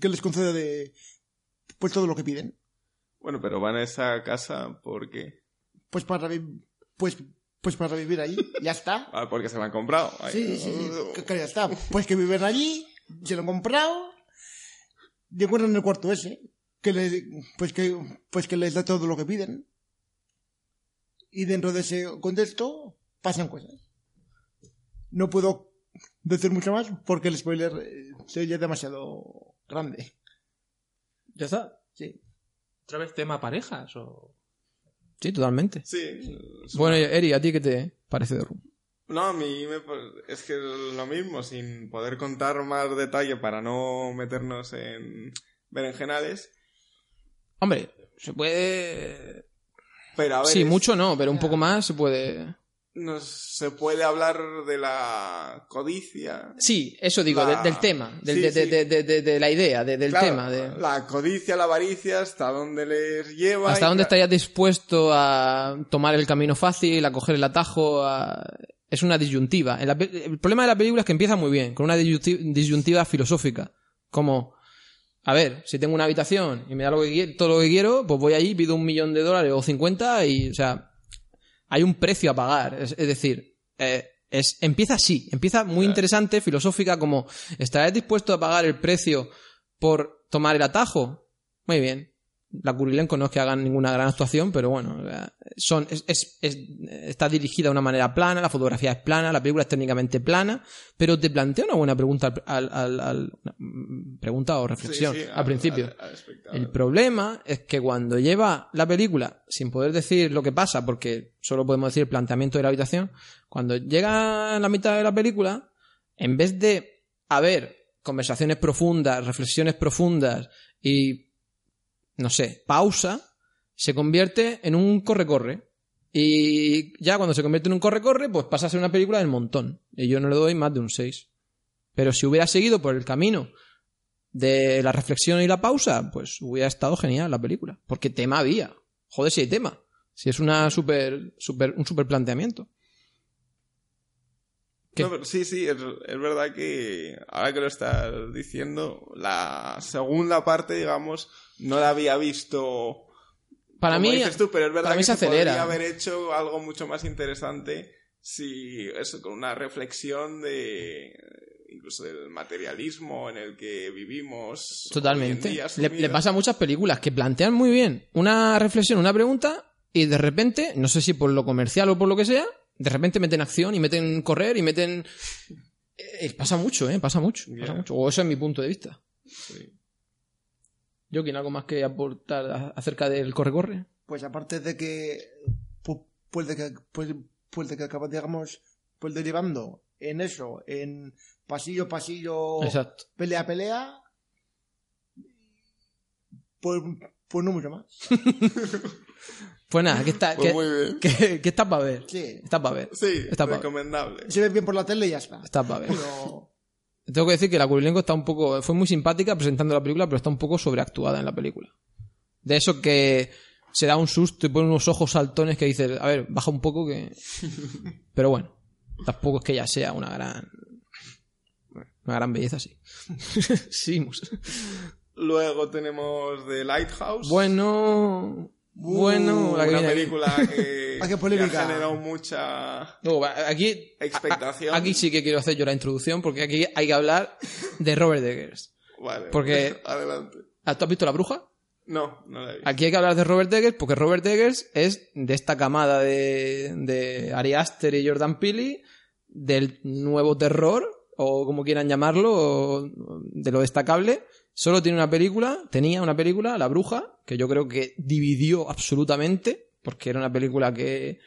que les concede de pues todo lo que piden. Bueno, pero van a esa casa porque... pues para pues pues para vivir allí ya está. Ah, porque se la han comprado. Ay, sí sí, sí que- que ya está. Pues que viven allí se lo han comprado y encuentran el cuarto ese que les pues que pues que les da todo lo que piden. Y dentro de ese contexto pasan cosas no puedo decir mucho más porque el spoiler eh, sería demasiado grande ¿Ya está? sí ¿Otra vez tema parejas? O... Sí, totalmente. Sí. Bueno, Eri, ¿a ti qué te parece The Room? No, a mí me es que es lo mismo, sin poder contar más detalle para no meternos en berenjenales. Hombre, se puede... Pero a ver, Sí, es- mucho no, pero un poco más se puede... nos- se puede hablar de la codicia. Sí, eso digo, La- de- del tema, del- Sí, de, sí. la idea, de- del Claro, tema. De... La codicia, la avaricia, hasta dónde les lleva. ¿Hasta dónde estarías dispuesto a tomar el camino fácil, a coger el atajo? a- Es una disyuntiva. El problema de la película es que empieza muy bien, con una disyunti- disyuntiva filosófica. Como, a ver, si tengo una habitación y me da lo que todo lo que quiero, pues voy ahí, pido un millón de dólares o 50 y, o sea, hay un precio a pagar. Es, es decir, eh, es, empieza así, empieza muy interesante, filosófica, como, ¿estarás dispuesto a pagar el precio por tomar el atajo? Muy bien. La Kurilenko no es que hagan ninguna gran actuación, pero bueno, son, es, es- es- está dirigida de una manera plana, la fotografía es plana, la película es técnicamente plana, pero te plantea una buena pregunta al, al- al- pregunta o reflexión sí, al principio. al- al espectador. El problema es que cuando lleva la película, sin poder decir lo que pasa, porque solo podemos decir el planteamiento de la habitación, cuando llega a la mitad de la película, en vez de haber conversaciones profundas, reflexiones profundas y, no sé, pausa, se convierte en un corre-corre. Y ya cuando se convierte en un corre-corre, pues pasa a ser una película del montón. Y yo no le doy más de un 6. Pero si hubiera seguido por el camino de la reflexión y la pausa, pues hubiera estado genial la película. Porque tema había. Joder, si hay tema. Si es una super, super, un super planteamiento. Sí, sí, es verdad que ahora que lo estás diciendo, la segunda parte, digamos, no la había visto Para como mí, dices tú, pero es verdad para mí que se acelera. podría haber hecho algo mucho más interesante si eso con una reflexión de incluso del materialismo en el que vivimos Totalmente. Le, pasa a muchas películas que plantean muy bien una reflexión, una pregunta, y de repente, no sé si por lo comercial o por lo que sea, de repente meten acción y meten correr y meten. Eh, pasa mucho, ¿eh? Pasa mucho, pasa mucho. O eso es mi punto de vista. Sí. Yo, ¿quién algo más que aportar acerca del corre-corre? Pues aparte de que, pu- pues de que, pues, pues de que acaba, digamos, pues derivando en eso, en pasillo, pasillo, Exacto. pelea, pelea, pues, pues no mucho más. Pues nada, que está, Pues que, muy bien. que- que está para ver. Sí. Está para ver. Sí, Está pa- recomendable. Se ve bien por la tele y ya está. Está para ver. Pero, Tengo que decir que la Kurilenko está un poco. Fue muy simpática presentando la película, pero está un poco sobreactuada en la película. De eso que se da un susto y pone unos ojos saltones que dices, a ver, baja un poco que. Pero bueno, tampoco es que ella sea una gran. Una gran belleza, sí. mus- Luego tenemos The Lighthouse. Bueno. Bueno, la que una aquí. película que, Ah, que polémica. ha generado mucha No, aquí. expectación. a- Aquí sí que quiero hacer yo la introducción porque aquí hay que hablar de Robert Eggers. Vale, Porque- adelante. Ah, ¿Tú has visto La Bruja? No, no la he visto. Aquí hay que hablar de Robert Eggers porque Robert Eggers es de esta camada de, de Ari Aster y Jordan Peele del nuevo terror o como quieran llamarlo de lo destacable solo tiene una película tenía una película La Bruja que yo creo que dividió absolutamente porque era una película que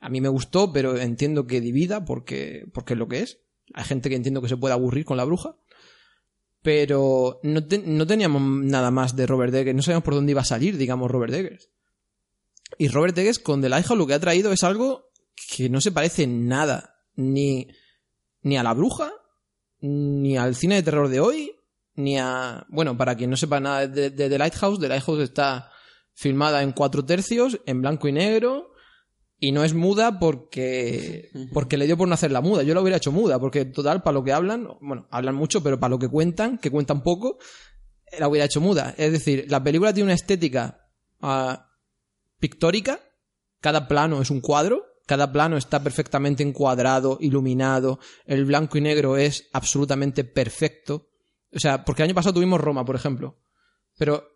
a mí me gustó pero entiendo que divida porque porque es lo que es hay gente que entiendo que se puede aburrir con La Bruja pero no, no teníamos nada más de Robert Eggers, no sabíamos por dónde iba a salir, digamos, Robert Eggers. Y Robert Eggers con The Lighthouse lo que ha traído es algo que no se parece en nada, ni, ni a La Bruja, ni al cine de terror de hoy, ni a... Bueno, para quien no sepa nada de, de The Lighthouse, The Lighthouse está filmada en cuatro tercios, en blanco y negro, y no es muda porque, porque le dio por no hacerla muda. Yo la hubiera hecho muda, porque total, para lo que hablan, bueno, hablan mucho, pero para lo que cuentan, que cuentan poco, la hubiera hecho muda. Es decir, la película tiene una estética ah, pictórica, cada plano es un cuadro, cada plano está perfectamente encuadrado, iluminado, el blanco y negro es absolutamente perfecto. O sea, porque el año pasado tuvimos Roma, por ejemplo. Pero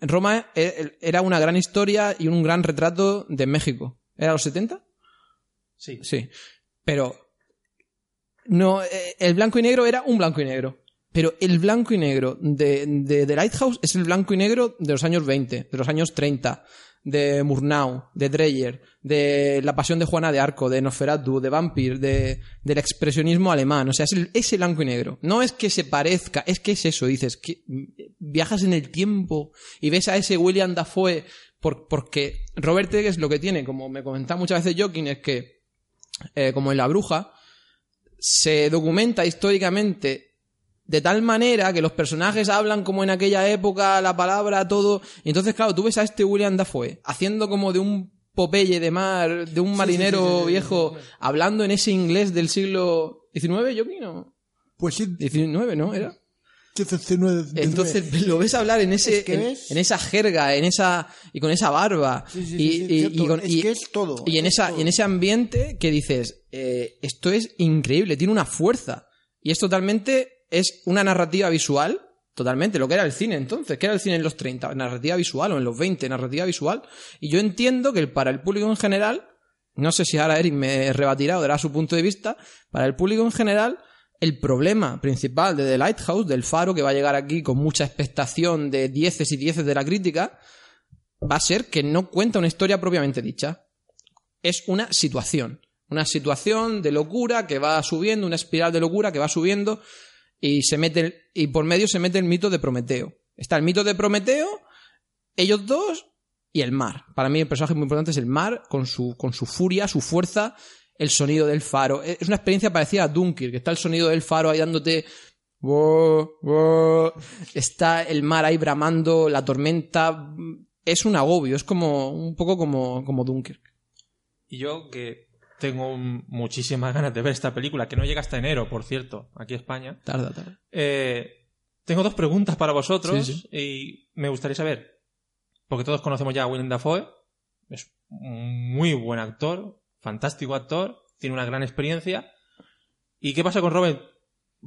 Roma e- era una gran historia y un gran retrato de México. ¿Era los 70? Sí. Sí. Pero no, eh, el blanco y negro era un blanco y negro. Pero el blanco y negro de, de, de Lighthouse es el blanco y negro de los años 20, de los años 30, de Murnau, de Dreyer, de La Pasión de Juana de Arco, de Nosferatu, de Vampir, de, del expresionismo alemán. O sea, es el- ese blanco y negro. No es que se parezca, es que es eso. Dices, que viajas en el tiempo y ves a ese William Dafoe por- porque Robert Eggers lo que tiene, como me comentaba muchas veces Joaquín, es que, eh, como en La Bruja, se documenta históricamente de tal manera que los personajes hablan como en aquella época, la palabra, todo. Y entonces, claro, tú ves a este William Dafoe haciendo como de un Popeye de mar, de un marinero sí, sí, sí, viejo, hablando en ese inglés del siglo XIX, Joaquín, ¿no? pues sí, XIX, ¿no? Era. 19, 19. Entonces lo ves hablar en ese Es que en, ves- en esa jerga, en esa y con esa barba y, todo, y en es esa todo. y en ese ambiente que dices eh, esto es increíble, tiene una fuerza y es totalmente es una narrativa visual totalmente lo que era el cine entonces, que era el cine en los 30, narrativa visual o en los 20, narrativa visual y yo entiendo que para el público en general no sé si ahora Eric me rebatirá o dará su punto de vista. Para el público en general, el problema principal de The Lighthouse, del faro que va a llegar aquí con mucha expectación de dieces y dieces de la crítica, va a ser que no cuenta una historia propiamente dicha. Es una situación. Una situación de locura que va subiendo, una espiral de locura que va subiendo y se mete el- y por medio se mete el mito de Prometeo. Está el mito de Prometeo, ellos dos y el mar. Para mí el personaje muy importante es el mar, con su, con su furia, su fuerza, el sonido del faro. Es una experiencia parecida a Dunkirk, que está el sonido del faro ahí dándote... "Wow, wow". Está el mar ahí bramando, la tormenta... Es un agobio, es como un poco como, como Dunkirk. Y yo que tengo muchísimas ganas de ver esta película, que no llega hasta enero, por cierto, aquí a España. Tarda, tarda. Eh, tengo dos preguntas para vosotros Sí, sí. y me gustaría saber, porque todos conocemos ya a Willem Dafoe, es un muy buen actor, fantástico actor, tiene una gran experiencia. ¿Y qué pasa con Robert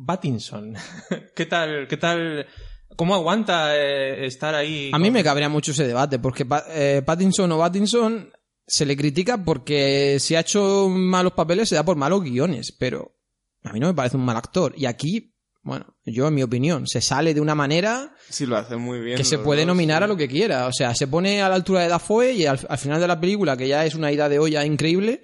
Pattinson? ¿Qué tal, qué tal, cómo aguanta eh, estar ahí? A mí con- me cabrea mucho ese debate, porque eh, Pattinson o Pattinson se le critica porque si ha hecho malos papeles se da por malos guiones, pero a mí no me parece un mal actor. Y aquí, bueno, yo en mi opinión, se sale de una manera Sí, lo hace muy bien. que se puede dos, nominar sí. a lo que quiera. O sea, se pone a la altura de Dafoe y al, al final de la película, que ya es una ida de olla increíble,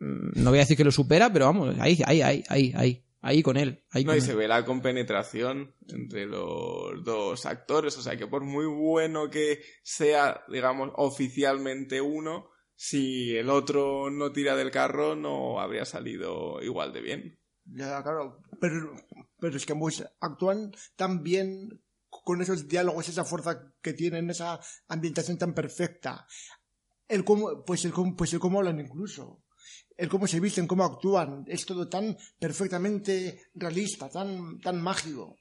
mm, no voy a decir que lo supera, pero vamos, ahí, ahí, ahí, ahí, ahí, ahí con él. Ahí No, con y él. se ve la compenetración entre los dos actores. O sea, que por muy bueno que sea, digamos, oficialmente uno, si el otro no tira del carro, no habría salido igual de bien. Ya, claro. Pero, pero es que pues, actúan tan bien con esos diálogos, esa fuerza que tienen, esa ambientación tan perfecta. El cómo, pues el cómo, pues el cómo hablan incluso. El cómo se visten, cómo actúan. Es todo tan perfectamente realista, tan, tan mágico.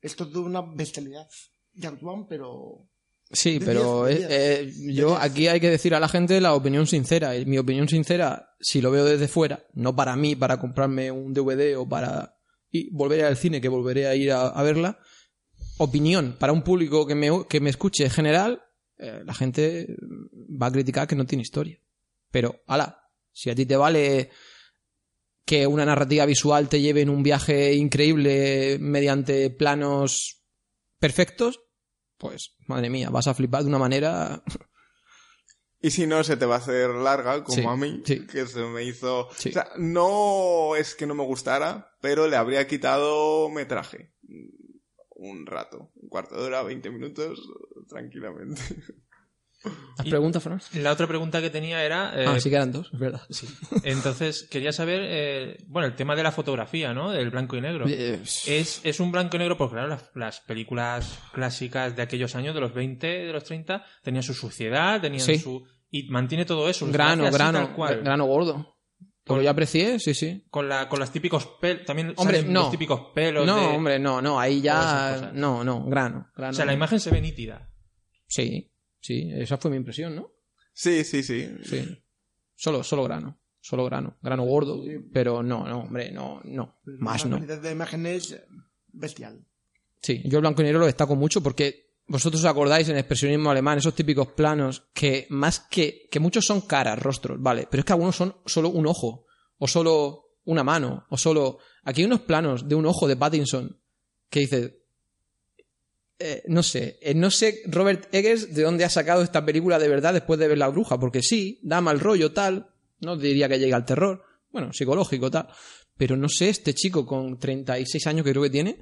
Es todo una bestialidad. Y actúan, pero... Sí, pero diez, eh, eh, yo aquí hay que decir a la gente la opinión sincera. Y Mi opinión sincera, si lo veo desde fuera, no para mí, para comprarme un DVD o para y volver al cine, que volveré a ir a, a verla. Opinión para un público que me, que me escuche en general, eh, la gente va a criticar que no tiene historia. Pero, ala, si a ti te vale que una narrativa visual te lleve en un viaje increíble mediante planos perfectos, pues, madre mía, vas a flipar de una manera. Y si no, se te va a hacer larga, como Sí, a mí, sí. que se me hizo... Sí. O sea, no es que no me gustara, pero le habría quitado metraje. Un rato, un cuarto de hora, 20 minutos, tranquilamente. ¿Las preguntas, Fran? La otra pregunta que tenía era... eh, ah, sí que eran dos, es verdad. Sí. Entonces, quería saber, eh, bueno, el tema de la fotografía, ¿no? Del blanco y negro. Eh, Es, es un blanco y negro porque, claro, las, las películas clásicas de aquellos años, de los 20, de los 30, tenían su suciedad, tenían Sí. su... Y mantiene todo eso. grano, grano, cual. grano gordo. Que yo aprecié, sí, sí. Con, la, con los típicos pelos, también Hombre, no. los típicos pelos No, de- hombre, no, no, ahí ya. No, no, grano. grano. O sea, la imagen se ve nítida. Sí, sí, esa fue mi impresión, ¿no? Sí, sí, sí. Sí. Solo, solo grano. Solo grano. Grano gordo. Pero no, no, hombre, no, no. Más la no. calidad de imagen es bestial. Sí, yo el blanco y negro lo destaco mucho porque vosotros os acordáis en el expresionismo alemán, esos típicos planos que más que, que muchos son caras, rostros, vale, pero es que algunos son solo un ojo, o solo una mano, o solo... Aquí hay unos planos de un ojo de Pattinson que dice... eh, no sé, eh, no sé Robert Eggers de dónde ha sacado esta película de verdad después de ver La Bruja, porque sí, da mal rollo tal, no diría que llega al terror, bueno, psicológico tal, pero no sé este chico con 36 años que creo que tiene,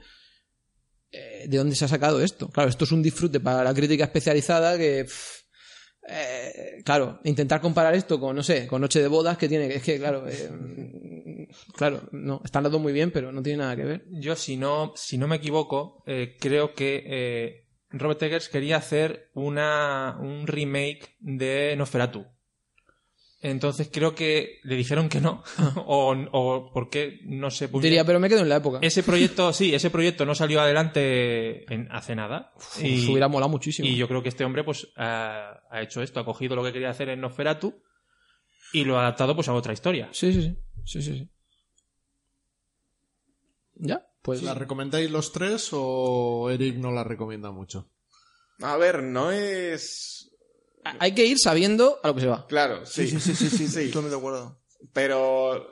eh, ¿de dónde se ha sacado esto? Claro, esto es un disfrute para la crítica especializada que, eh, claro, intentar comparar esto con, no sé, con Noche de Bodas, que tiene, es que, claro, eh, claro, no, están las dos muy bien, pero no tiene nada que ver. Yo, si no, si no me equivoco, eh, creo que eh, Robert Eggers quería hacer una, un remake de Nosferatu. Entonces creo que le dijeron que no. o, o porque no sé. muy Diría, pero me quedo en la época. Ese proyecto, sí, ese proyecto no salió adelante en, hace nada. Uf, y, hubiera molado muchísimo. y yo creo que este hombre pues ha, ha hecho esto, ha cogido lo que quería hacer en Nosferatu y lo ha adaptado pues a otra historia. Sí, sí, sí, sí, sí, sí. ¿Ya? Pues ¿La recomendáis los tres o Eric no la recomienda mucho? A ver, no es... hay que ir sabiendo a lo que se va. Claro, sí. Sí, sí, sí, sí, sí, Sí. totalmente de acuerdo. Pero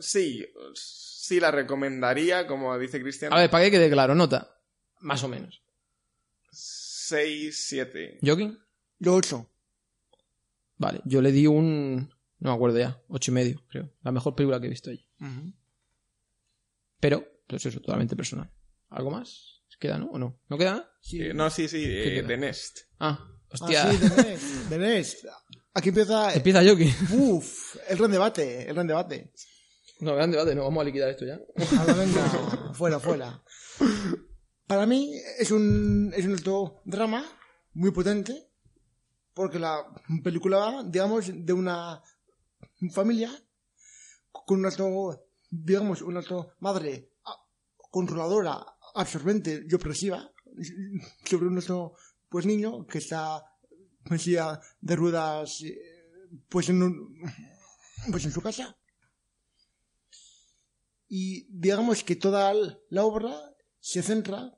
sí, sí la recomendaría, como dice Cristian. A ver, para que quede claro, nota. Más o menos. 6, 7. ¿Jogging? Yo ocho. Vale, yo le di un... No me acuerdo ya, ocho y medio, creo. La mejor película que he visto allí. Pero, pues eso, totalmente personal. ¿Algo más? ¿Queda, no? ¿O no? ¿No queda? Sí. Eh, no, sí, sí, eh? The Nest. Ah, Ah, hostia. sí, de Nest. Aquí empieza... Empieza Jogging. Uf, el gran debate, el gran debate. No, gran debate, no, vamos a liquidar esto ya. Ahora venga, fuera, fuera. Para mí es un, es un alto drama muy potente, porque la película va, digamos, de una familia con una, digamos, una madre ah, controladora, absorbente y opresiva sobre nuestro pues niño que está en silla de ruedas eh, pues en un- pues en su casa y digamos que toda la obra se centra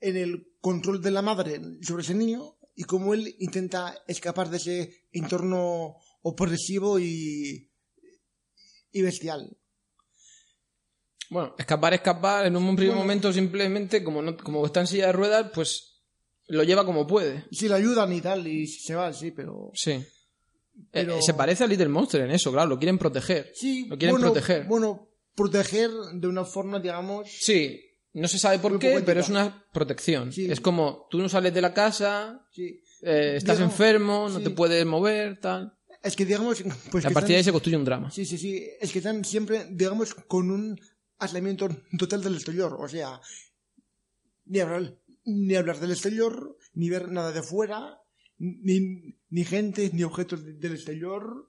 en el control de la madre sobre ese niño y cómo él intenta escapar de ese entorno opresivo y, y bestial. Bueno, escapar, escapar, en un primer Bueno. momento simplemente, como, no, como está en silla de ruedas, pues lo lleva como puede. Sí, le ayudan y tal, y se va, sí, pero... Sí. Eh, Pero- se parece a Little Monster en eso, claro, lo quieren proteger. Sí, Lo quieren bueno, proteger. Bueno, proteger de una forma, digamos... Sí, no se sabe por qué, pero es una protección. Sí. Es como, tú no sales de la casa, Sí. eh, estás Digamos, enfermo, no sí. te puedes mover, tal. Es que, digamos... Pues a partir de ahí se construye un drama. Sí, sí, sí. Es que están siempre, digamos, con un aislamiento total del exterior. O sea, ni hablar, ni hablar del exterior, ni ver nada de fuera, ni, ni gente, ni objetos de- del exterior,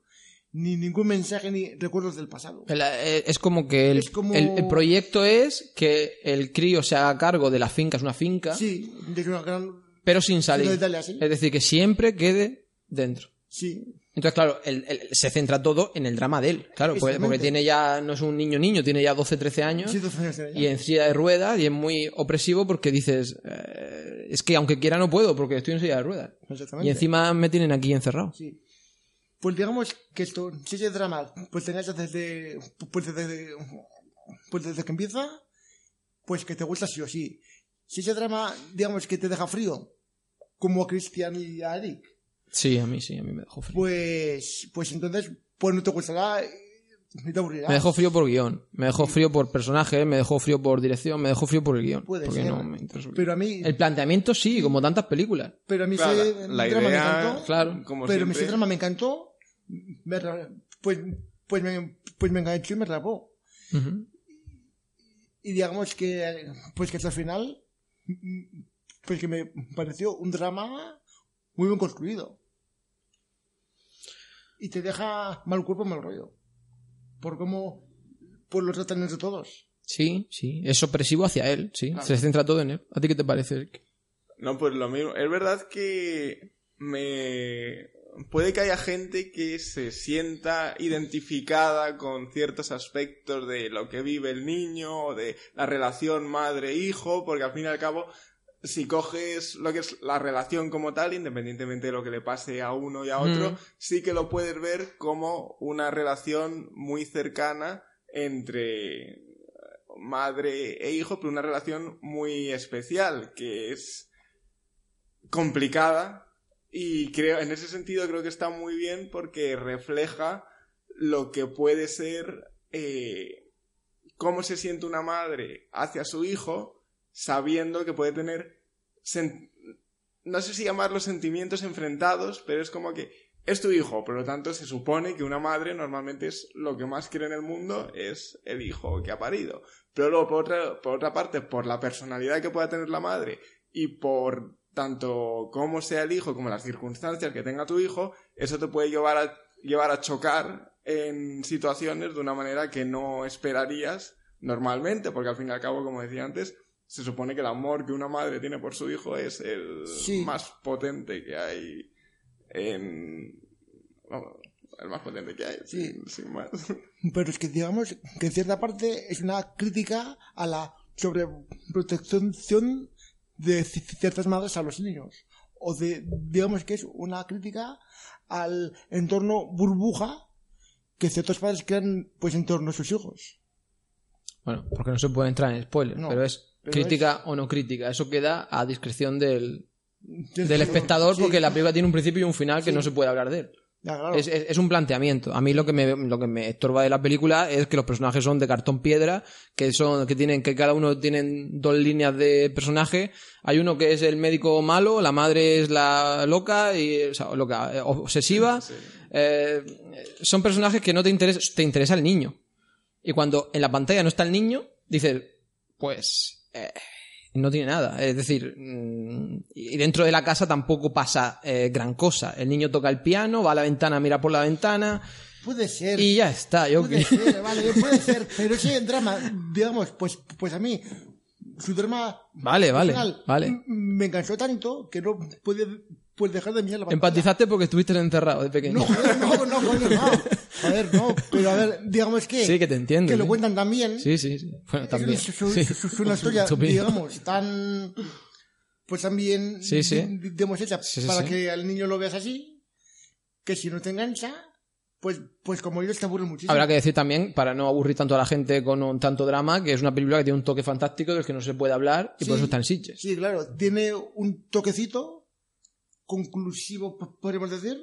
ni ningún mensaje, ni recuerdos del pasado. El- eh, Es como que el, Es como- el- el proyecto es que el crío se haga cargo de la finca, es una finca, Sí, es una gran... pero sin salir. de Italia, sí. Es decir, que siempre quede dentro. Sí, Entonces, claro, el- se centra todo en el drama de él. Claro, porque, porque tiene ya, no es un niño niño, tiene ya 12, 13 años. sí, 12 años tiene ya. y en silla de ruedas y es muy opresivo porque dices, eh, es que aunque quiera no puedo porque estoy en silla de ruedas. Y encima me tienen aquí encerrado. Sí. Pues digamos que esto, si ese drama, pues tengas desde, pues desde, pues desde que empieza, pues que te gusta sí o sí. Si ese drama, digamos que te deja frío, como a Cristian y a Eric, Sí, a mí sí, a mí me dejó frío. pues, pues entonces, pues no te gustará ni te aburrirá. Me dejó frío por guion, me dejó frío por personaje, me dejó frío por dirección, me dejó frío por el guion. Puede porque ser. no me interesó. Pero a mí, El planteamiento sí, como tantas películas. pero a mí Claro, ese la drama me idea, encantó. Claro. como pero siempre, ese drama me encantó. me pues, pues me, pues me enganchó y me. Ujú. y digamos que pues que hasta el final pues que me pareció un drama muy bien construido y te deja mal cuerpo mal rollo por cómo pues lo tratan entre todos Sí, sí, es opresivo hacia él, sí. Claro. Se centra todo en él. ¿A ti qué te parece? Eric? No, pues lo mismo. Es verdad que me... Puede que haya gente que se sienta identificada con ciertos aspectos de lo que vive el niño, o de la relación madre-hijo, porque al fin y al cabo, si coges lo que es la relación como tal, independientemente de lo que le pase a uno y a otro, Mm. sí que lo puedes ver como una relación muy cercana entre madre e hijo, pero una relación muy especial, que es complicada y creo, en ese sentido creo que está muy bien porque refleja lo que puede ser eh, cómo se siente una madre hacia su hijo sabiendo que puede tener no sé si llamarlos sentimientos enfrentados, pero es como que es tu hijo, por lo tanto se supone que una madre normalmente es lo que más quiere en el mundo es el hijo que ha parido. Pero luego, por otra, por otra parte, por la personalidad que pueda tener la madre y por tanto cómo sea el hijo como las circunstancias que tenga tu hijo, eso te puede llevar a, llevar a chocar en situaciones de una manera que no esperarías normalmente, porque al fin y al cabo, como decía antes, se supone que el amor que una madre tiene por su hijo es el Sí. más potente que hay en... vamos, el más potente que hay, Sí. sin, sin más. pero es que digamos que en cierta parte es una crítica a la sobreprotección de ci- ciertas madres a los niños o de digamos que es una crítica al entorno burbuja que ciertos padres crean pues en torno a sus hijos Bueno, porque no se puede entrar en spoilers, No, pero es pero crítica o no crítica. Eso queda a discreción del, del espectador Sí, porque la película tiene un principio y un final que Sí. no se puede hablar de él. ya, claro. Es, es- es un planteamiento. A mí lo que me lo que me estorba de la película es que los personajes son de cartón piedra, que son que tienen que cada uno tienen dos líneas de personaje. Hay uno que es el médico malo, la madre es la loca y o sea, loca, eh, obsesiva. Eh, son personajes que no te interesa, te interesa el niño. Y cuando en la pantalla no está el niño, dices, pues eh, No tiene nada. Es decir, mm, y dentro de la casa tampoco pasa eh, gran cosa. El niño toca el piano, va a la ventana, mira por la ventana Puede ser. y ya está. Yo Puede que- ser, vale, puede ser. Pero ese drama, digamos, pues, pues a mí, su drama. Vale, vale, personal vale. Me enganchó tanto que no puede pues dejar de mirar la pantalla. Empatizaste porque estuviste encerrado de pequeño. No, joder, no, no, coño, no. A ver, no. Pero a ver, digamos que. Sí, que te entiendo, Que lo sí. cuentan también. Sí, sí, sí. Bueno, Es también. una- su- Sí. su- su- una historia, digamos, tan. Pues también. Sí, sí. hecha Sí, sí, para que al niño lo veas así. Que si no te engancha, pues, pues como ellos te aburren muchísimo. Habrá que decir también, para no aburrir tanto a la gente con un tanto drama, que es una película que tiene un toque fantástico del que no se puede hablar y por eso está en Sitges. Sí, claro, tiene un toquecito conclusivo, podríamos decir.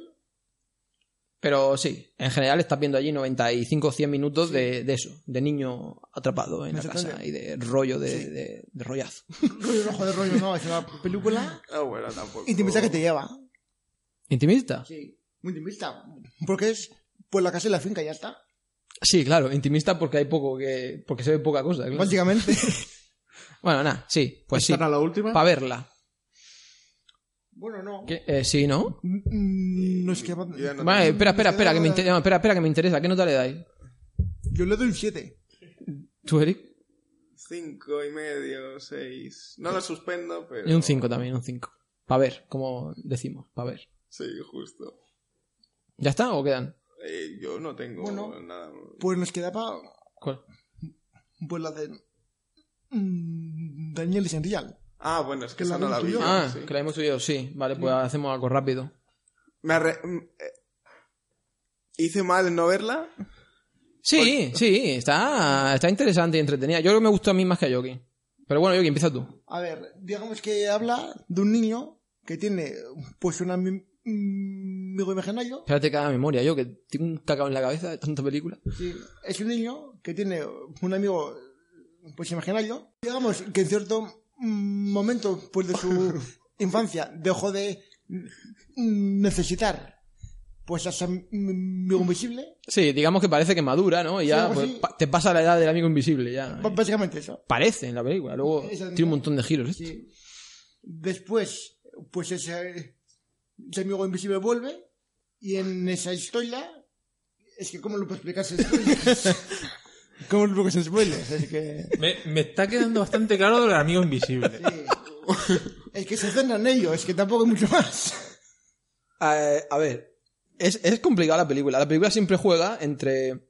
Pero sí, en general estás viendo allí 95 o 100 minutos de, de eso, de niño atrapado en la casa y de rollo de, Sí. de- de rollazo. rollo rojo de rollo, no, es una película bueno, tampoco. intimista que te lleva. ¿Intimista? Sí, muy intimista. Porque es pues la casa y la finca, y ya está. Sí, claro, intimista porque hay poco que. porque se ve poca cosa. claro. Básicamente. Bueno, nada, sí, pues sí. ¿Esta era la última? Para verla. Bueno, no. Eh, sí, ¿no? Mm, No es que. No Vale, tengo- espera, espera, espera, que me inter- no, espera, espera, que me interesa. ¿Qué nota le dais? Yo le doy un 7. ¿Tú, Eric? Cinco y medio, seis. No lo suspendo, pero. Y un 5 también, un 5. Para ver, como decimos, para ver. Sí, justo. ¿Ya está o quedan? Eh, yo no tengo Bueno. nada. Pues nos quedaba. ¿Cuál? Pues la de. mm, Daniel y Senrial. Ah, bueno, es que esa la no la vi. yo. Ah, sí. que la hemos subido, sí. Vale, pues hacemos algo rápido. Me arre- mm, eh, Hice mal en no verla. Sí, sí, está, está interesante y entretenida. Yo creo que me gustó a mí más que a Yoki. Pero bueno, Yoki, empieza tú. A ver, digamos que habla de un niño que tiene pues un ami- mm, amigo imaginario. Espérate que haga memoria, yo que tengo un cacao en la cabeza de tanta película. Sí, es un niño que tiene un amigo pues imaginario. Digamos que en cierto mm, momento pues de su infancia dejó de necesitar pues a amigo invisible. Sí, digamos que parece que madura, ¿no? Y ya pues, pa- te pasa la edad del amigo invisible, ya. Básicamente eso. Parece en la película, luego Exacto. tiene un montón de giros. Sí. Después, pues ese, ese amigo invisible vuelve y en esa historia es que cómo lo puedo explicar sin spoilers. ¿Cómo lo puedo sin spoilers? Es que Me, me está quedando bastante claro lo del amigo invisible. sí. es que se centra en ello, es que tampoco hay mucho más. Eh, a ver, es, es complicada la película. La película siempre juega entre.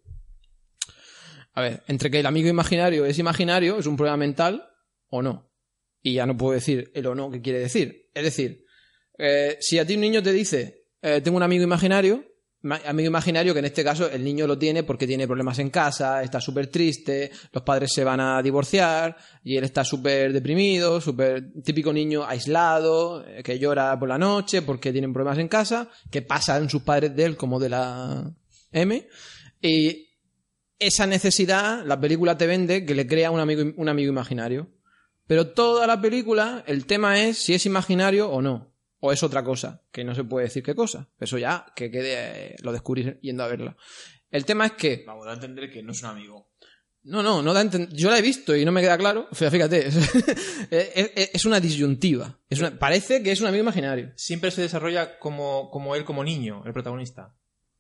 A ver, entre que el amigo imaginario es imaginario, es un problema mental, o no. Y ya no puedo decir el o no que quiere decir. Es decir, eh, si a ti un niño te dice, eh, tengo un amigo imaginario, ma- amigo imaginario que en este caso el niño lo tiene porque tiene problemas en casa, está súper triste, los padres se van a divorciar y él está súper deprimido, súper típico niño aislado, eh, que llora por la noche porque tienen problemas en casa, que pasan sus padres de él como de la M. Y esa necesidad, la película te vende que le crea un amigo, un amigo imaginario. Pero toda la película, el tema es si es imaginario o no. O es otra cosa, que no se puede decir qué cosa. Eso ya, que quede, eh, lo descubrir yendo a verla. El tema es que Vamos a entender que no es un amigo. no, no, no da a enten- Yo la he visto y no me queda claro. O sea, Fíjate, es, es- es una disyuntiva. Es una- parece que es un amigo imaginario. Siempre se desarrolla como, como él, como niño, el protagonista.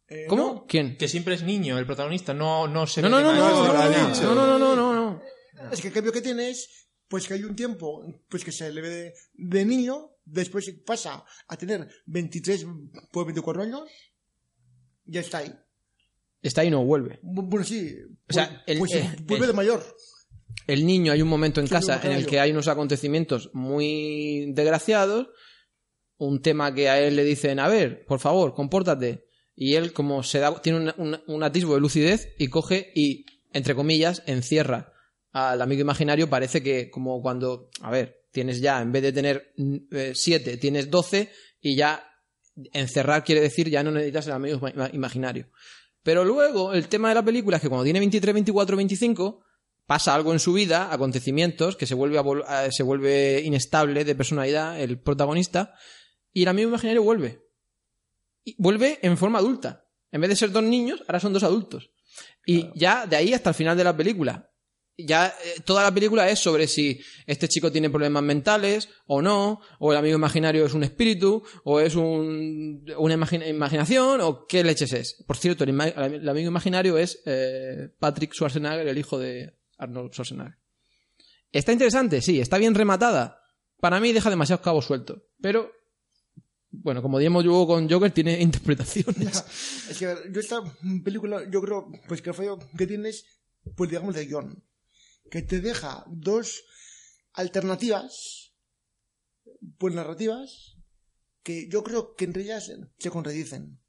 Eh, ¿Cómo? no, ¿Quién? Que siempre es niño el protagonista, no, no se No, ve no, no, no, no, no, no, no, no, no. Es que el cambio que tiene es pues que hay un tiempo pues que se le ve de, de niño, después pasa a tener 23 pues 24 años, ya está ahí. Está ahí y no vuelve. Bu- Bueno, sí. O sea, pues, el- pues, eh, vuelve el- de mayor. el niño hay un momento en Sí, casa en el que hay unos acontecimientos muy desgraciados, un tema que a él le dicen, a ver, por favor, compórtate. Y él, como se da, tiene un, un- un atisbo de lucidez y coge y, entre comillas, encierra al amigo imaginario. Parece que como cuando, a ver, tienes ya, en vez de tener 7, tienes 12 y ya encerrar quiere decir ya no necesitas el amigo ima- imaginario. Pero luego el tema de la película es que cuando tiene 23, 24, 25 pasa algo en su vida, acontecimientos, que se vuelve, a se vuelve inestable de personalidad el protagonista, y el amigo imaginario vuelve. Y vuelve en forma adulta. En vez de ser dos niños, ahora son dos adultos. Y ya de ahí hasta el final de la película. Ya eh, toda la película es sobre si este chico tiene problemas mentales o no, o el amigo imaginario es un espíritu, o es un, una imagina- imaginación, o qué leches es. Por cierto, el, amigo imaginario es eh, Patrick Schwarzenegger, el hijo de Arnold Schwarzenegger. ¿Está interesante? Sí. ¿Está bien rematada? Para mí deja demasiados cabos sueltos. Pero, bueno, como digamos yo con Joker, tiene interpretaciones. Es que yo esta película, yo creo, pues que el fallo que tienes, pues digamos de guion, que te deja dos alternativas, pues narrativas, que yo creo que entre ellas se contradicen.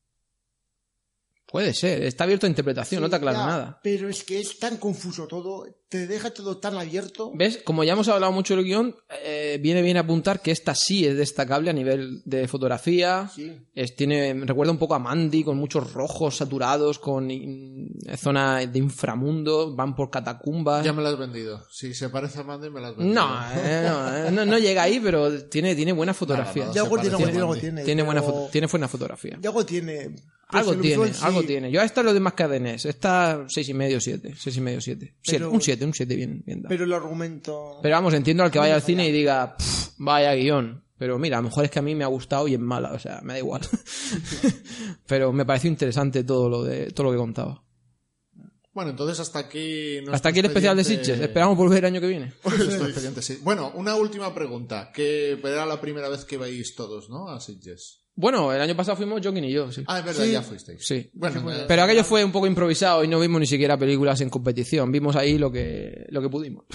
Puede ser, está abierto a interpretación, no te aclara nada. Pero es que es tan confuso todo, te deja todo tan abierto. ¿Ves? Como ya hemos hablado mucho del guion, eh, viene bien apuntar que esta sí es destacable a nivel de fotografía. Sí. Es, tiene, me recuerda un poco a Mandy, con muchos rojos saturados, con in- zona de inframundo, van por catacumbas. Ya me lo has vendido. Si se parece a Mandy, me lo has vendido. No, eh, no, eh, no, no llega ahí, pero tiene, tiene buena fotografía. No, algo tiene, algo tiene, a algo tiene. tiene, buena pero- tiene buena fotografía. ya algo tiene. Algo Pues el tiene, visual sí, algo tiene. Yo a esta lo demás que a Denés. Esta seis y medio, siete. Seis y medio, siete. Siete, Pero- un siete, un siete bien, bien dado. Pero el argumento. Pero vamos, entiendo al que vaya al cine y diga, "Pff, vaya guion. Pero mira, a lo mejor es que a mí me ha gustado y es mala, o sea, me da igual. Pero me pareció interesante todo lo de todo lo que contaba. Bueno, entonces hasta aquí. Hasta aquí el especial de Sitges. Esperamos volver el año que viene. Nuestro expediente, sí. Bueno, una última pregunta. Que era la primera vez que vais todos, ¿no? A Sitges. Bueno, el año pasado fuimos Joaquín y yo, sí. Ah, es verdad, Sí. ya fuisteis. Sí. Bueno, Pero aquello fue un poco improvisado y no vimos ni siquiera películas en competición. Vimos ahí lo que, lo que pudimos.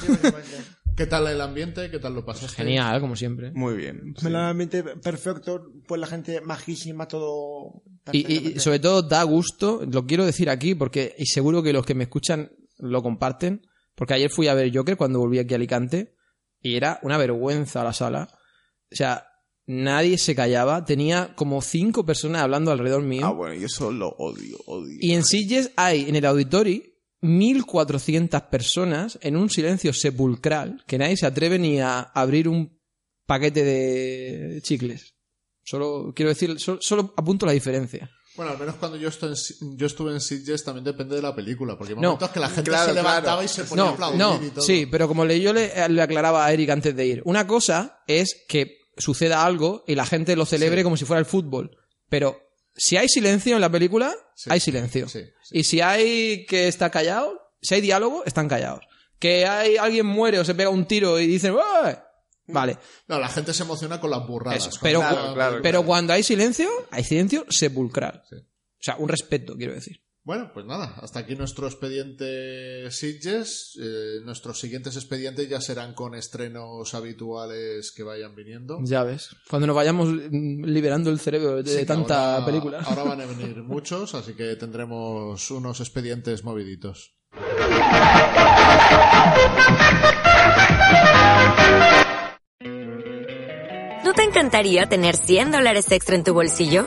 ¿qué tal el ambiente? ¿Qué tal lo pasaste? Genial, como siempre. Muy bien. sí. Realmente perfecto, pues la gente majísima, todo. Y, y- y perfectamente. sobre todo da gusto, lo quiero decir aquí porque y seguro que los que me escuchan lo comparten, porque ayer fui a ver Joker cuando volví aquí a Alicante y era una vergüenza la sala. O sea, nadie se callaba, tenía como cinco personas hablando alrededor mío. Ah, bueno, yo eso lo odio, odio. Y en Sitges hay, en el auditorio, 1400 personas en un silencio sepulcral que nadie se atreve ni a abrir un paquete de chicles. Solo quiero decir, solo, solo apunto la diferencia. Bueno, al menos cuando yo, estoy en yo estuve en Sitges también depende de la película. Porque hay No. momentos que la gente Claro, se levantaba claro. y se ponía a No, aplaudir no, y todo. sí, pero como le- yo le, le aclaraba a Eric antes de ir, una cosa es que suceda algo y la gente lo celebre Sí. como si fuera el fútbol, pero si hay silencio en la película, Sí. hay silencio. Sí, sí. Y si hay que está callado, si hay diálogo, están callados. Que hay alguien muere o se pega un tiro y dicen, "¡Ué!", vale, No, la gente se emociona con las burradas. eso, pero, Claro, claro, pero claro. cuando hay silencio, hay silencio sepulcral. Sí. O sea, un respeto, quiero decir. Bueno, pues nada, hasta aquí nuestro expediente Sitges. Eh, nuestros siguientes expedientes ya serán con estrenos habituales que vayan viniendo. Ya ves. Cuando nos vayamos liberando el cerebro de Sí, tanta ahora- película. Ahora van a venir muchos, así que tendremos unos expedientes moviditos. ¿No te encantaría tener 100 dólares extra en tu bolsillo?